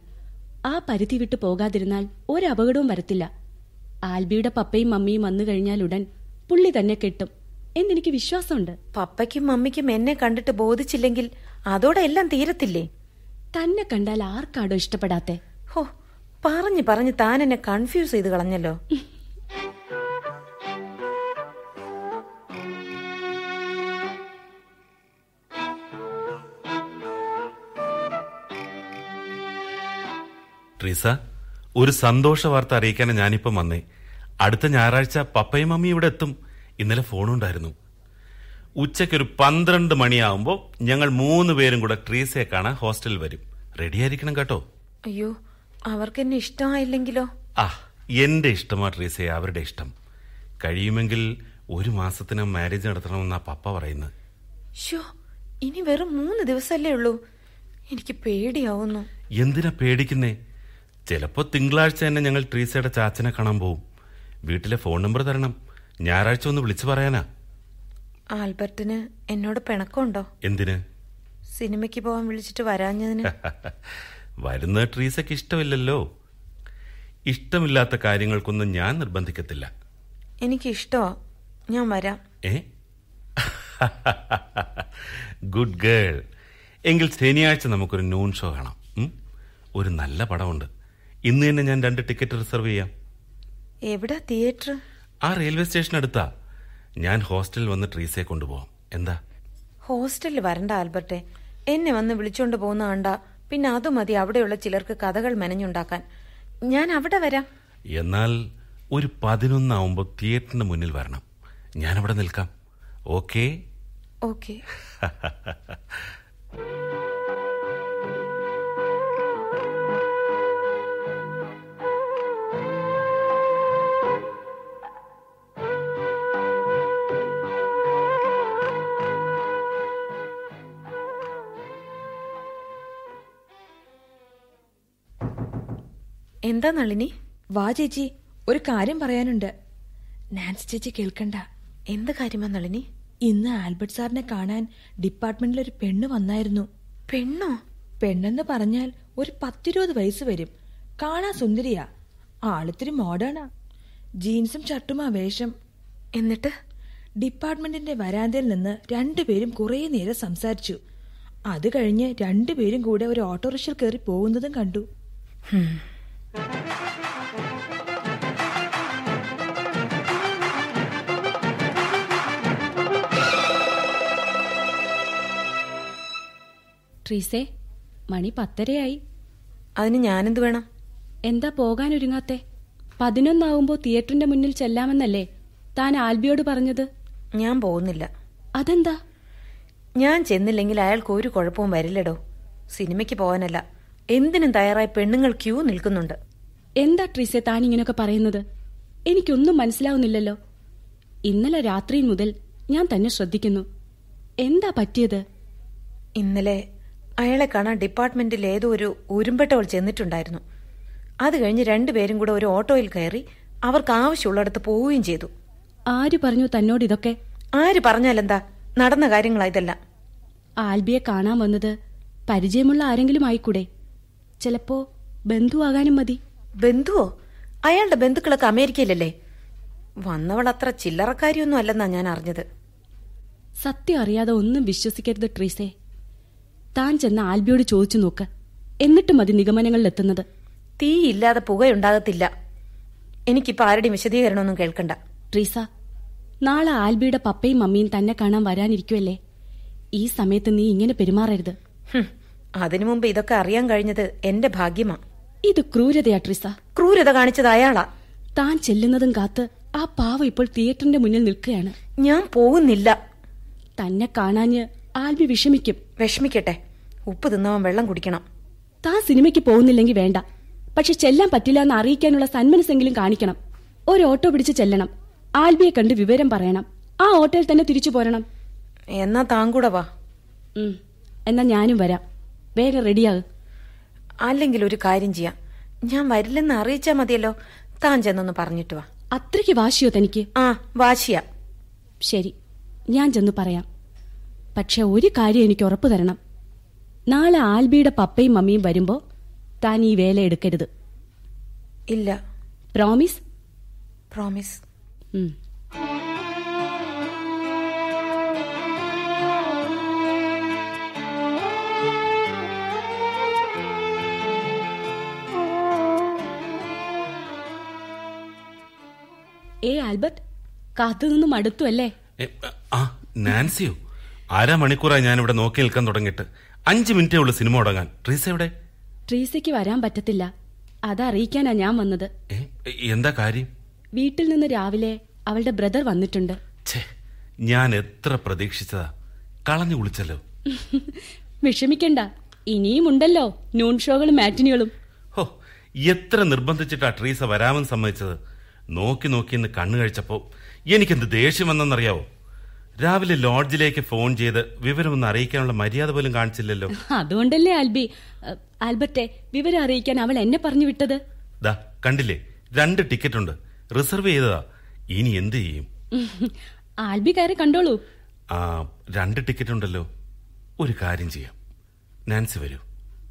ആ പരിധി വിട്ടു പോകാതിരുന്നാൽ ഒരു അപകടവും വരത്തില്ല. ആൽബിയുടെ പപ്പയും മമ്മിയും വന്നു കഴിഞ്ഞാൽ ഉടൻ പുള്ളി തന്നെ കെട്ടും. എന്നെനിക്ക് വിശ്വാസമുണ്ട്. പപ്പയ്ക്കും മമ്മിക്കും എന്നെ കണ്ടിട്ട് ബോധിച്ചില്ലെങ്കിൽ അതോടെ എല്ലാം തീരത്തില്ലേ? തന്നെ കണ്ടാൽ ആർക്കാടോ ഇഷ്ടപ്പെടാത്തെ? ഹോ പറഞ്ഞു പറഞ്ഞു താൻ എന്നെ കൺഫ്യൂസ് ചെയ്ത് കളഞ്ഞല്ലോ. ട്രീസ ഒരു സന്തോഷ വാർത്ത അറിയിക്കാനാണ് ഞാനിപ്പം വന്നേ. അടുത്ത ഞായറാഴ്ച പപ്പയും മമ്മിയും ഇവിടെ എത്തും. ഇന്നലെ ഫോണുണ്ടായിരുന്നു. ഉച്ചയ്ക്കൊരു പന്ത്രണ്ട് മണിയാവുമ്പോൾ ഞങ്ങൾ മൂന്ന് പേരും കൂടെ ട്രീസയെ കാണാൻ ഹോസ്റ്റലിൽ വരും. റെഡിയായിരിക്കണം കേട്ടോ. അയ്യോ അവർക്ക് എന്നെ ഇഷ്ടമായില്ലെങ്കിലോ? ആ എന്റെ ഇഷ്ടമാ ട്രീസയെ അവരുടെ ഇഷ്ടം. കഴിയുമെങ്കിൽ ഒരു മാസത്തിന് മാരേജ് നടത്തണമെന്നാ പപ്പ പറയുന്നത്. ഷോ ഇനി വെറും മൂന്ന് ദിവസമല്ലേ ഉള്ളൂ. എനിക്ക് പേടിയാവുന്നു. എന്തിനാ പേടിക്കുന്നേ? ചിലപ്പോ തിങ്കളാഴ്ച തന്നെ ഞങ്ങൾ ട്രീസയുടെ ചാച്ചനെ കാണാൻ പോവും. വീട്ടിലെ ഫോൺ നമ്പർ തരണം. ഞായറാഴ്ച ഒന്ന് വിളിച്ചു പറയാനാ. ആൽബർട്ടിന് എന്നോട് പിണക്കമുണ്ടോ? എന്തിന്? സിനിമയ്ക്ക് പോകാൻ വിളിച്ചിട്ട് വരാഞ്ഞതിന്. *laughs* വരുന്ന ട്രീസയ്ക്ക് ഇഷ്ടമില്ലല്ലോ. ഇഷ്ടമില്ലാത്ത കാര്യങ്ങൾക്കൊന്നും ഞാൻ നിർബന്ധിക്കത്തില്ല. എനിക്ക് ഇഷ്ടോ ഞാൻ വരാം. ഏ? Good girl. എങ്കിൽ ശനിയാഴ്ച നമുക്കൊരു നൂൺ ഷോ കാണാം. ഒരു നല്ല പടമുണ്ട്. ഇന്ന് തന്നെ ഞാൻ രണ്ട് ടിക്കറ്റ് റിസർവ് ചെയ്യാം. എവിടെ തിയേറ്റർ? ആ റെയിൽവേ സ്റ്റേഷൻ അടുത്താ. ഞാൻ ഹോസ്റ്റലിൽ വന്ന് ട്രീസയെ കൊണ്ടുപോവാം. എന്താ? ഹോസ്റ്റലിൽ വരണ്ട ആൽബർട്ടെ. എന്നെ വന്ന് വിളിച്ചോണ്ട് പോകുന്ന കണ്ട പിന്നെ അത് മതി അവിടെയുള്ള ചിലർക്ക് കഥകൾ മെനഞ്ഞുണ്ടാക്കാൻ. ഞാൻ അവിടെ വരാം. എന്നാൽ ഒരു പതിനൊന്നാവുമ്പോൾ തിയേറ്ററിന് മുന്നിൽ വരണം. ഞാൻ അവിടെ നിൽക്കാം. ഓക്കേ? ഓക്കെ. *laughs* എന്താ നളിനി? വാ ചേച്ചി. ഒരു കാര്യം പറയാനുണ്ട്. നാൻസി ചേച്ചി കേൾക്കണ്ട. എന്ത് കാര്യമാ നളിനി? ഇന്ന് ആൽബർട്ട് സാറിനെ കാണാൻ ഡിപ്പാർട്ട്മെന്റിൽ ഒരു പെണ്ണ് വന്നായിരുന്നു. പെണ്ണോ? പെണ്ണെന്ന് പറഞ്ഞാൽ ഒരു പത്തിരുപത് വയസ്സ് വരും. കാണാൻ സുന്ദരിയാ. ആളിത്തിരി മോഡേണാ. ജീൻസും ഷർട്ടുമാ വേഷം. എന്നിട്ട്? ഡിപ്പാർട്ട്മെന്റിന്റെ വരാന്തയിൽ നിന്ന് രണ്ടുപേരും കുറേ നേരം സംസാരിച്ചു. അത് കഴിഞ്ഞ് രണ്ടുപേരും കൂടെ ഒരു ഓട്ടോറിക്ഷയിൽ കയറി പോകുന്നതും കണ്ടു. ട്രീസേ മണി പത്തരയായി. അതിന് ഞാനെന്ത് വേണം? എന്താ പോകാൻ ഒരുങ്ങാത്തെ പതിനൊന്നാവുമ്പോ തിയേറ്ററിന്റെ മുന്നിൽ ചെല്ലാമെന്നല്ലേ താൻ ആൽബിയോട് പറഞ്ഞത്? ഞാൻ പോകുന്നില്ല. അതെന്താ? ഞാൻ ചെന്നില്ലെങ്കിൽ അയാൾക്ക് ഒരു കുഴപ്പവും വരില്ലടോ. സിനിമയ്ക്ക് പോകാനല്ല. എന്തിനും തയ്യാറായി പെണ്ണുങ്ങൾ ക്യൂ നിൽക്കുന്നുണ്ട്. എന്താ ട്രീസെ താൻ ഇങ്ങനെയൊക്കെ പറയുന്നത്? എനിക്കൊന്നും മനസ്സിലാവുന്നില്ലല്ലോ. ഇന്നലെ രാത്രി മുതൽ ഞാൻ തന്നെ ശ്രദ്ധിക്കുന്നു. എന്താ പറ്റിയത്? ഇന്നലെ അയാളെ കാണാൻ ഡിപ്പാർട്ട്മെന്റിൽ ഏതോ ഒരു ഉരുമ്പെട്ടവൾ ചെന്നിട്ടുണ്ടായിരുന്നു. അത് കഴിഞ്ഞ് രണ്ടുപേരും കൂടെ ഒരു ഓട്ടോയിൽ കയറി അവർക്ക് ആവശ്യമുള്ളിടത്ത് പോവുകയും ചെയ്തു. ആര് പറഞ്ഞു തന്നോട് ഇതൊക്കെ? ആര് പറഞ്ഞാലെന്താ? നടന്ന കാര്യങ്ങളാ ഇതെല്ലാം. ആൽബിയെ കാണാൻ വന്നത് പരിചയമുള്ള ആരെങ്കിലും ആയിക്കൂടെ? ചിലപ്പോ ബന്ധുവാകാനും മതി. ബന്ധുവോ? അയാളുടെ ബന്ധുക്കളൊക്കെ അമേരിക്കയിലല്ലേ? വന്നവൾ അത്ര ചില്ലറക്കാരിയൊന്നും അല്ലെന്നാ ഞാൻ അറിഞ്ഞത്. സത്യം അറിയാതെ ഒന്നും വിശ്വസിക്കരുത് ട്രീസേ. താൻ ചെന്ന് ആൽബിയോട് ചോദിച്ചു നോക്ക്. എന്നിട്ട് മതി നിഗമനങ്ങളിലെത്തുന്നത് തീയില്ലാതെ പുകയുണ്ടാകത്തില്ല. എനിക്കിപ്പോ ആരുടെയും വിശദീകരണമൊന്നും കേൾക്കണ്ട. ട്രീസ നാളെ ആൽബിയുടെ പപ്പയും മമ്മിയും തന്നെ കാണാൻ വരാനിരിക്കുമല്ലേ ഈ സമയത്ത് നീ ഇങ്ങനെ പെരുമാറരുത്. അതിനു മുമ്പ് ഇതൊക്കെ അറിയാൻ കഴിഞ്ഞത് എന്റെ ഭാഗ്യമാ. ഇത് ക്രൂരതയാ ട്രിസ ക്രൂരത കാണിച്ചത് അയാളാ. താൻ ചെല്ലുന്നതും കാത്ത് ആ പാവ ഇപ്പോൾ തിയേറ്ററിന്റെ മുന്നിൽ നിൽക്കുകയാണ്. ഞാൻ പോകുന്നില്ല. തന്നെ കാണാഞ്ഞ് ആൽബി വിഷമിക്കും. വിഷമിക്കട്ടെ. ഉപ്പ് തിന്നവൻ വെള്ളം കുടിക്കണം. താൻ സിനിമയ്ക്ക് പോകുന്നില്ലെങ്കിൽ വേണ്ട. പക്ഷെ ചെല്ലാൻ പറ്റില്ല എന്ന് അറിയിക്കാനുള്ള സന്മനസ്സെങ്കിലും കാണിക്കണം. ഒരു ഓട്ടോ പിടിച്ച് ചെല്ലണം. ആൽബിയെ കണ്ട് വിവരം പറയണം. ആ ഓട്ടോയിൽ തന്നെ തിരിച്ചു പോരണം. എന്നാ താൻ കൂടെ വാ. എന്നാ ഞാനും വരാം. വേഗം റെഡിയാകും. അല്ലെങ്കിൽ ഒരു കാര്യം ചെയ്യാം. ഞാൻ വരില്ലെന്ന് അറിയിച്ചാ മതിയല്ലോ. താൻ ചെന്നൊന്ന് പറഞ്ഞിട്ട് വാ. അത്രയ്ക്ക് വാശിയോ തനിക്ക്? ആ വാശിയാ. ശരി ഞാൻ ചെന്ന് പറയാം. പക്ഷെ ഒരു കാര്യം എനിക്ക് ഉറപ്പു തരണം. നാളെ ആൽബിയുടെ പപ്പയും മമ്മിയും വരുമ്പോ താൻ ഈ വേല എടുക്കരുത്. ഇല്ല. Promise promise Albert? കാത്തു നിന്ന് മടുത്തു അല്ലേ ആ നാൻസിയോ. അര മണിക്കൂറായി ഞാൻ ഇവിടെ നോക്കി നിൽക്കാൻ തുടങ്ങിയിട്ട്. അഞ്ച് മിനിറ്റേ ഉള്ളൂ സിനിമ തുടങ്ങാൻ. ട്രീസ എവിടെ? ട്രീസയ്ക്ക് വരാൻ പറ്റത്തില്ല. അതറിയിക്കാനാ ഞാൻ വന്നത്. എന്താ കാര്യം? വീട്ടിൽ നിന്ന് രാവിലെ അവളുടെ ബ്രദർ വന്നിട്ടുണ്ട്. ഞാൻ എത്ര പ്രതീക്ഷിച്ചതാ. കളഞ്ഞു കുളിച്ചല്ലോ. *laughs* വിഷമിക്കണ്ട. ഇനിയും ഉണ്ടല്ലോ. നൂൺ ഷോകളും മാറ്റിനികളും. ഹോ എത്ര നിർബന്ധിച്ചിട്ടാ ട്രീസ വരാമെന്ന് സമ്മതിച്ചത്. നോക്കി നോക്കി ഇന്ന് കണ്ണു കഴിച്ചപ്പോ എനിക്കെന്ത് ദേഷ്യം വന്നെന്നറിയാവോ? രാവിലെ ലോഡ്ജിലേക്ക് ഫോൺ ചെയ്ത് വിവരമൊന്ന് അറിയിക്കാനുള്ള മര്യാദ പോലും കാണിച്ചില്ലല്ലോ. അതുകൊണ്ടല്ലേ ആൽബി ആൽബർട്ടെ വിവരം അറിയിക്കാൻ അവൾ എന്നെ പറഞ്ഞു വിട്ടത്? ദാ കണ്ടില്ലേ? രണ്ട് ടിക്കറ്റ് ഉണ്ട് റിസർവ് ചെയ്തതാ. ഇനി എന്ത് ചെയ്യും? ആൽബി കയറി കണ്ടോളൂ. ആ രണ്ട് ടിക്കറ്റ് ഉണ്ടല്ലോ ഒരു കാര്യം ചെയ്യാം. നാൻസി വരൂ.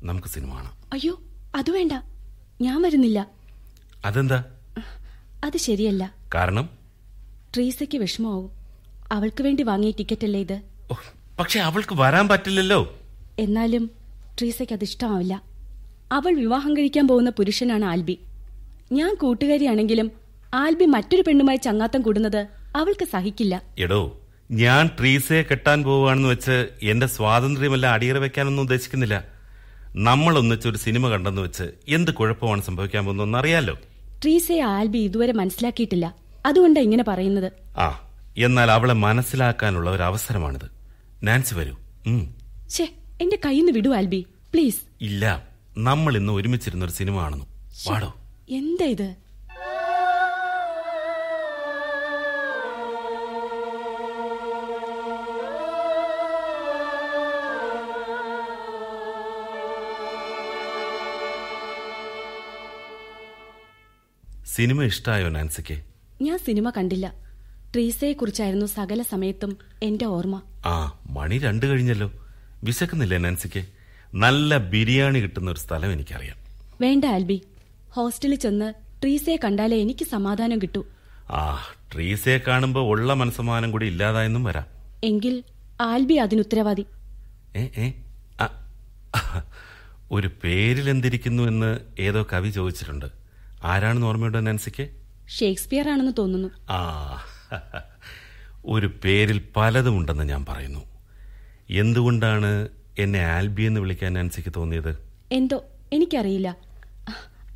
നമുക്ക് സിനിമ കാണാം. അയ്യോ അത് വേണ്ട. ഞാൻ വരുന്നില്ല. അതെന്താ? അത് ശരിയല്ല. കാരണം? ട്രീസയ്ക്ക് വിഷമാവും അവൾക്ക് വേണ്ടി വാങ്ങിയ ടിക്കറ്റ് അല്ലേ ഇത് പക്ഷെ അവൾക്ക് വരാൻ പറ്റില്ലല്ലോ. എന്നാലും ട്രീസയ്ക്ക് അത് ഇഷ്ടമാവില്ല. അവൾ വിവാഹം കഴിക്കാൻ പോകുന്ന പുരുഷനാണ് ആൽബി. ഞാൻ കൂട്ടുകാരിയാണെങ്കിലും ആൽബി മറ്റൊരു പെണ്ണുമായി ചങ്ങാത്തം കൂടുന്നത് അവൾക്ക് സഹിക്കില്ല. എടോ ഞാൻ ട്രീസയെ കെട്ടാൻ പോവുകയാണെന്ന് വെച്ച് എന്റെ സ്വാതന്ത്ര്യമല്ല അടിയറ വെക്കാനൊന്നും ഉദ്ദേശിക്കുന്നില്ല. നമ്മൾ ഒന്നിച്ചൊരു സിനിമ കണ്ടെന്ന് വെച്ച് എന്ത് കുഴപ്പമാണ് സംഭവിക്കാൻ പോകുന്നതെന്ന് അറിയാലോ. ട്രീസയെ ആൽബി ഇതുവരെ മനസ്സിലാക്കിയിട്ടില്ല. അതുകൊണ്ടാണ് ഇങ്ങനെ പറയുന്നത്. ആ എന്നാൽ അവളെ മനസ്സിലാക്കാനുള്ള ഒരു അവസരമാണിത്. നാൻസി വരൂ. ഛേ എന്റെ കയ്യിൽ നിന്ന് വിടൂ ആൽബി. പ്ലീസ്. ഇല്ല നമ്മൾ ഇന്ന് ഒരുമിച്ചിരുന്ന ഒരു സിനിമ കാണുന്നു. വാടോ. എന്താ ഇത്? സിനിമ ഇഷ്ടായോ നാൻസിക്ക്? ഞാൻ സിനിമ കണ്ടില്ല. ട്രീസയെ കുറിച്ചായിരുന്നു സകല സമയത്തും എന്റെ ഓർമ്മ. ആ മണി രണ്ടു കഴിഞ്ഞല്ലോ. വിശക്കുന്നില്ലേ നാൻസിക്ക്? നല്ല ബിരിയാണി കിട്ടുന്ന ഒരു സ്ഥലം എനിക്കറിയാം. വേണ്ട ആൽബി. ഹോസ്റ്റലിൽ ചെന്ന് ട്രീസയെ കണ്ടാലേ എനിക്ക് സമാധാനം കിട്ടൂ. ആ ട്രീസയെ കാണുമ്പോ ഉള്ള മനസ്സമാനം കൂടി ഇല്ലാതായെന്നും വരാം. എങ്കിൽ ആൽബി അതിനുത്തരവാദി ഒരു പേരിൽ എന്തിരിക്കുന്നു എന്ന് ഏതോ കവി ചോദിച്ചിട്ടുണ്ട്. ആരാണെന്ന് ഓർമ്മയുണ്ടോ നാൻസിക്ക്? ഷേക്സ്പിയർ ആണെന്ന് തോന്നുന്നു. ആ ഒരു പേരിൽ പലതും ഉണ്ടെന്ന് ഞാൻ പറയുന്നു. എന്തുകൊണ്ടാണ് എന്നെ ആൽബി എന്ന് വിളിക്കാൻ നാൻസിക്ക് തോന്നിയത്? എന്തോ എനിക്കറിയില്ല.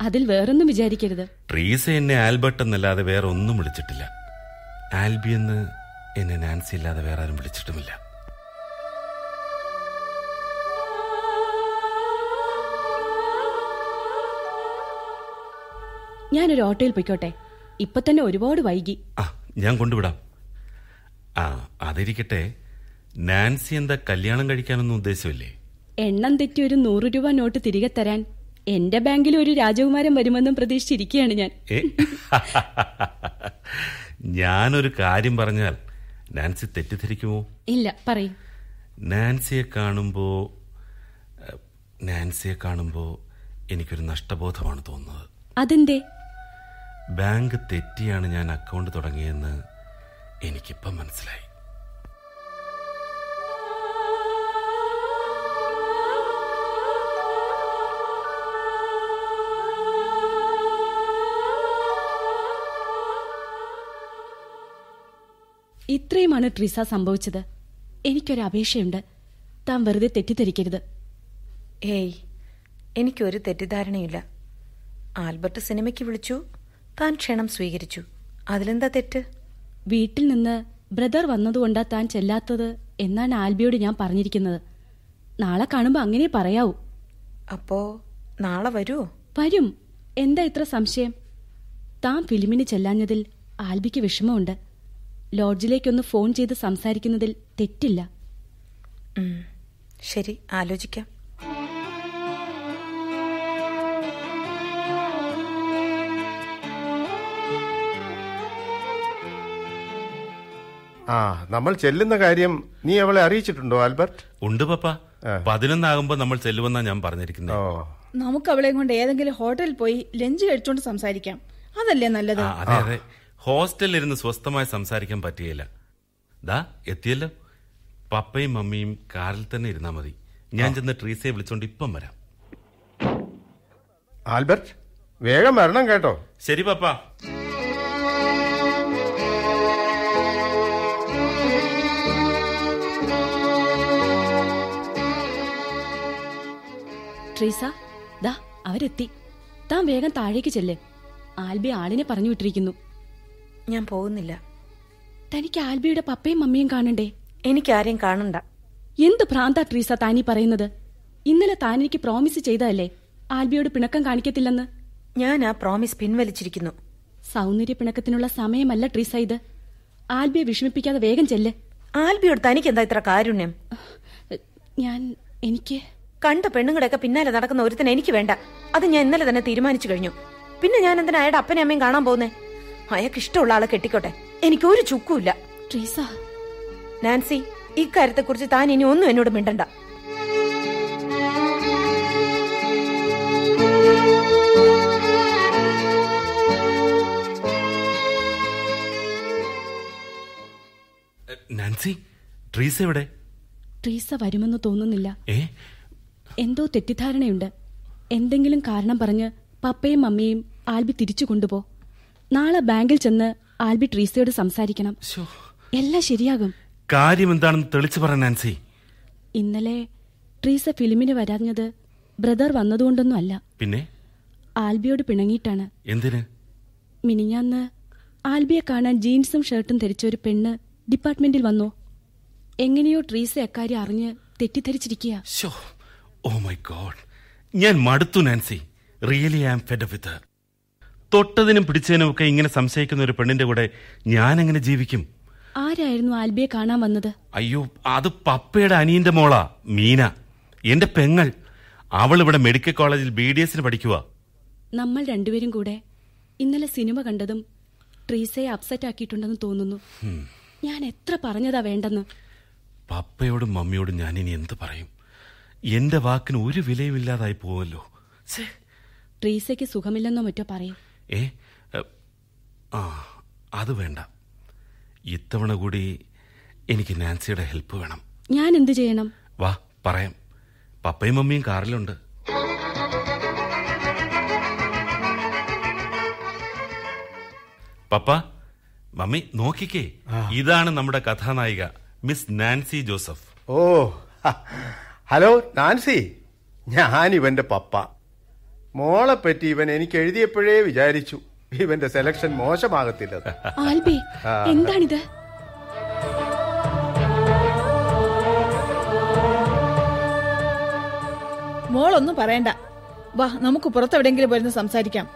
അതിൽ വേറൊന്നും വിചാരിക്കരുത്. ട്രീസ എന്നെ ആൽബർട്ട് എന്നല്ലാതെ വേറെ ഒന്നും വിളിച്ചിട്ടില്ല. ആൽബി എന്ന് എന്നെ നാൻസി ഇല്ലാതെ വേറെ ആരും വിളിച്ചിട്ടുമില്ല. ഞാനൊരു ഓട്ടോയിൽ പോയിക്കോട്ടെ. ഇപ്പൊ തന്നെ ഒരുപാട് വൈകി. ആ ഞാൻ കൊണ്ടുവിടാം. ആ അതിരിക്കട്ടെ. നാൻസി എന്താ കല്യാണം കഴിക്കാനൊന്നും ഉദ്ദേശമില്ലേ? എണ്ണം തെറ്റി ഒരു നൂറ് രൂപ നോട്ട് തിരികെ തരാൻ എന്റെ ബാങ്കിൽ ഒരു രാജകുമാരൻ വരുമെന്നും പ്രതീക്ഷിച്ചിരിക്കുകയാണ് ഞാൻ? ഞാനൊരു കാര്യം പറഞ്ഞാൽ നാൻസി തെറ്റിദ്ധരിക്കുമോ? ഇല്ല പറയൂ. നാൻസിയെ കാണുമ്പോ നാൻസിയെ കാണുമ്പോ എനിക്കൊരു നഷ്ടബോധമാണ് തോന്നുന്നത്. അതെന്തേ? ബാങ്ക് തെറ്റിയാണ് ഞാൻ അക്കൗണ്ട് തുടങ്ങിയെന്ന് എനിക്കിപ്പം മനസ്സിലായി. ഇത്രയുമാണ് ട്രിസ സംഭവിച്ചത്. എനിക്കൊരു അപേക്ഷയുണ്ട്. താൻ വെറുതെ തെറ്റിദ്ധരിക്കരുത്. ഏയ് എനിക്കൊരു തെറ്റിദ്ധാരണയില്ല ആൽബർട്ട് സിനിമയ്ക്ക് വിളിച്ചു. താൻ ക്ഷണം സ്വീകരിച്ചു. അതിലെന്താ തെറ്റ്? വീട്ടിൽ നിന്ന് ബ്രദർ വന്നതുകൊണ്ടാ താൻ ചെല്ലാത്തത് എന്നാണ് ആൽബിയോട് ഞാൻ പറഞ്ഞിരിക്കുന്നത്. നാളെ കാണുമ്പോ അങ്ങനെ പറയാവൂ. അപ്പോ നാളെ വരുമോ വരും. എന്താ ഇത്ര സംശയം? താൻ ഫിലിമിന് ചെല്ലാഞ്ഞതിൽ ആൽബിക്ക് വിഷമമുണ്ട്. ലോഡ്ജിലേക്കൊന്ന് ഫോൺ ചെയ്ത് സംസാരിക്കുന്നതിൽ തെറ്റില്ല. ശരി ആലോചിക്കാം. ആ നമ്മൾ ചെല്ലുന്ന കാര്യം നീ അവളെ അറിയിച്ചിട്ടുണ്ടോ ആൽബർട്ട്? ഉണ്ട് പപ്പ. പതിനൊന്നാകുമ്പോ നമ്മൾ ചെല്ലുമെന്നാ ഞാൻ പറഞ്ഞിരിക്കുന്നത് നമുക്ക് അവളെ കൊണ്ട് ഏതെങ്കിലും ഹോട്ടലിൽ പോയി ലഞ്ച് കഴിച്ചോണ്ട് സംസാരിക്കാം. അതല്ലേ നല്ലത്? അതെ അതെ. ഹോസ്റ്റലിൽ ഇരുന്ന് സ്വസ്ഥമായി സംസാരിക്കാൻ പറ്റിയില്ല ദാ എത്തിയല്ലോ. പപ്പയും മമ്മിയും കാറിൽ തന്നെ ഇരുന്നാ മതി. ഞാൻ ചെന്ന് ട്രീസയെ വിളിച്ചോണ്ട് ഇപ്പം വരാം. ആൽബർട്ട് വേഗം വരണം കേട്ടോ. ശരി പപ്പ. ട്രീസ ദാ അവരെത്തി. താൻ വേഗം താഴേക്ക് ചെല്ലേ. ആൽബി ആളിനെ പറഞ്ഞു വിട്ടിരിക്കുന്നു. ഞാൻ പോകുന്നില്ല. തനിക്ക് ആൽബിയുടെ പപ്പയും മമ്മിയും കാണണ്ടേ? എനിക്കാരെയും കാണണ്ട. എന്ത് ഭ്രാന്ത ട്രീസ താനി പറയുന്നത്? ഇന്നലെ താൻ എനിക്ക് പ്രോമിസ് ചെയ്തതല്ലേ? ആൽബിയോട് പിണക്കം കാണിക്കത്തില്ലെന്ന്? ഞാൻ ആ പ്രോമിസ് പിൻവലിച്ചിരിക്കുന്നു. സൗന്ദര്യ പിണക്കത്തിനുള്ള സമയമല്ല ട്രീസ ഇത്. ആൽബിയെ വിഷമിപ്പിക്കാതെ വേഗം ചെല്ലേ. ആൽബിയോട് തനിക്ക് എന്താ ഇത്ര കാരുണ്യം? ഞാൻ എനിക്ക് കണ്ട പെണ്ണുങ്ങളുടെയൊക്കെ പിന്നാലെ നടക്കുന്ന ഒരുത്തനെ എനിക്ക് വേണ്ട. അത് ഞാൻ ഇന്നലെ തന്നെ തീരുമാനിച്ചു കഴിഞ്ഞു. പിന്നെ ഞാൻ എന്തിനാ അയാളുടെ അപ്പനെ അമ്മയും കാണാൻ പോകുന്നേ? അയാൾക്ക് ഇഷ്ടമുള്ള ആളെ കെട്ടിക്കോട്ടെ. എനിക്ക് ഒരു ചുക്കുമില്ല. നാൻസി നാൻസി ഇക്കാര്യത്തെക്കുറിച്ച് താൻ ഇനി ഒന്നും എന്നോട് മിണ്ടണ്ട. നാൻസി ട്രീസ എവിടെ? ട്രീസ വരുമെന്ന് തോന്നുന്നില്ല. ഏ എന്തോ തെറ്റിദ്ധാരണയുണ്ട്. എന്തെങ്കിലും കാരണം പറഞ്ഞ് പപ്പയും മമ്മിയും ആൽബി തിരിച്ചു കൊണ്ടുപോ. നാളെ ബാങ്കിൽ ചെന്ന് ആൽബി ട്രീസയോട് സംസാരിക്കണം. എല്ലാം ശരിയാകും. കാര്യം എന്താണെന്ന് തെളിച്ചു പറ നാൻസി. ഇന്നലെ ട്രീസ ഫിലിമിന് വരാഞ്ഞത് ബ്രദർ വന്നതുകൊണ്ടൊന്നും അല്ല. പിന്നെ? ആൽബിയോട് പിണങ്ങിയിട്ടാണ്. എന്തിന്? മിനിഞ്ഞാന്ന് ആൽബിയെ കാണാൻ ജീൻസും ഷർട്ടും ധരിച്ച ഒരു പെണ്ണ് ഡിപ്പാർട്ട്മെന്റിൽ വന്നോ. എങ്ങനെയോ ട്രീസ അക്കാര്യം അറിഞ്ഞ് തെറ്റിദ്ധരിച്ചിരിക്കുക ഓ മൈ ഗോഡ് ഞാൻ മടുത്തു Nancy. Really I am fed with. തൊട്ടതിനും പിടിച്ചതിനും ഒക്കെ ഇങ്ങനെ സംശയിക്കുന്ന ഒരു പെണ്ണിന്റെ കൂടെ ഞാൻ എങ്ങനെ ജീവിക്കും? ആരായിരുന്നു ആൽബിയെ കാണാൻ വന്നത്? അയ്യോ അത് പപ്പയുടെ അനിയന്റെ മോളാ മീന. എന്റെ പെങ്ങൾ. അവൾ ഇവിടെ മെഡിക്കൽ കോളേജിൽ ബി ഡി എസിന് പഠിക്കുക നമ്മൾ രണ്ടുപേരും കൂടെ ഇന്നലെ സിനിമ കണ്ടതും ട്രീസയെ അപ്സെറ്റ് ആക്കിയിട്ടുണ്ടെന്ന് തോന്നുന്നു. ഞാൻ എത്ര പറഞ്ഞതാ വേണ്ടെന്ന്? പപ്പയോടും മമ്മിയോടും ഞാൻ ഇനി എന്ത് പറയും? എന്റെ വാക്കിന് ഒരു വിലയുമില്ലാതായി പോവല്ലോ. ട്രീസയ്ക്ക് സുഖമില്ലെന്നോ മറ്റോ പറയും. ഏ എ, ആ അത് വേണ്ട. ഇത്തവണ കൂടി എനിക്ക് നാൻസിയുടെ ഹെൽപ്പ് വേണം. ഞാൻ എന്ത് ചെയ്യണം? വാ പറയാം. പപ്പയും മമ്മിയും കാറിലുണ്ട്. പപ്പ മമ്മി നോക്കിക്കേ. ഇതാണ് നമ്മുടെ കഥാനായിക മിസ് നാൻസി ജോസഫ്. ഓ. Hello Nancy. ഞാൻ ഇവന്റെ പപ്പ. മോളെ പറ്റി ഇവൻ എനിക്ക് എഴുതിയപ്പോഴേ വിചാരിച്ചു. ഇവന്റെ സെലക്ഷൻ മോശമാകത്തില്ല. ആൽബി. എന്താണിത്? മോളൊന്നും പറയണ്ട. വാ നമുക്ക് പുറത്തെവിടെങ്കിലും പോയിരുന്ന് സംസാരിക്കാം.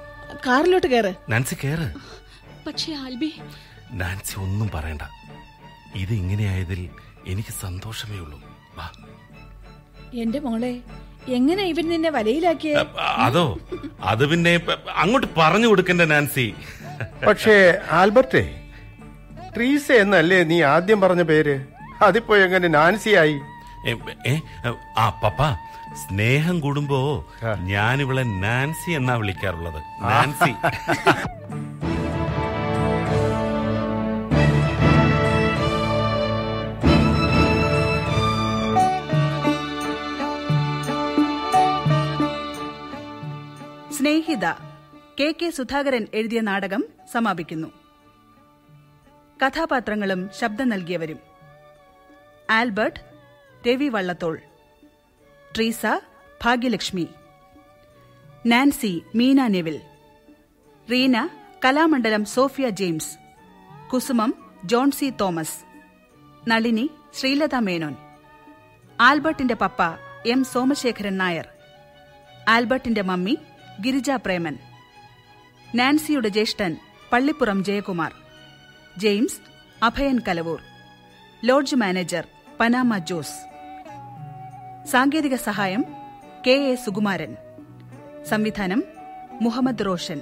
കാറിലോട്ട് കയറ് നാൻസി കയറ് പക്ഷേ ആൽബി. നാൻസി ഒന്നും പറയണ്ട. ഇത് ഇങ്ങനെയായതിൽ എനിക്ക് സന്തോഷമേ ഉള്ളൂ. വാ. എന്റെ മോളെ എങ്ങനെ ഇവൻ നിന്നെ വലയിലാക്കിയ? അതോ? അത് പിന്നെ അങ്ങോട്ട് പറഞ്ഞു കൊടുക്കണ്ട നാൻസി. പക്ഷേ ആൽബർട്ടേ ട്രീസ എന്നല്ലേ നീ ആദ്യം പറഞ്ഞ പേര്? അതിപ്പോ എങ്ങനെ നാൻസിയായി? ആ പപ്പ സ്നേഹം കൂടുമ്പോ ഞാനിവളെ നാൻസി എന്നാ വിളിക്കാറുള്ളത്. Nancy. *laughs* Snehitha K K Sudhakaran എഴുതിയ നാടകം സമാപിക്കുന്നു. കഥാപാത്രങ്ങളും ശബ്ദം നൽകിയവരും. Albert Ravi Vallathol. Treesa Bhagyalakshmi. Nancy Meena Neville. Reena Kalamandalam Sophia James. Kusumam John C Thomas. Nalini Sreelatha Menon. ആൽബർട്ടിന്റെ പപ്പ എം സോമശേഖരൻ നായർ. ആൽബർട്ടിന്റെ മമ്മി ഗിരിജ പ്രേമൻ. നാൻസിയുടെ ജ്യേഷ്ഠൻ Pallippuram Jayakumar. James Abhayan Kalavoor. Lodge manager Panama Jose. സാങ്കേതിക സഹായം കെ എ സുകുമാരൻ. സംവിധാനം മുഹമ്മദ് റോഷൻ.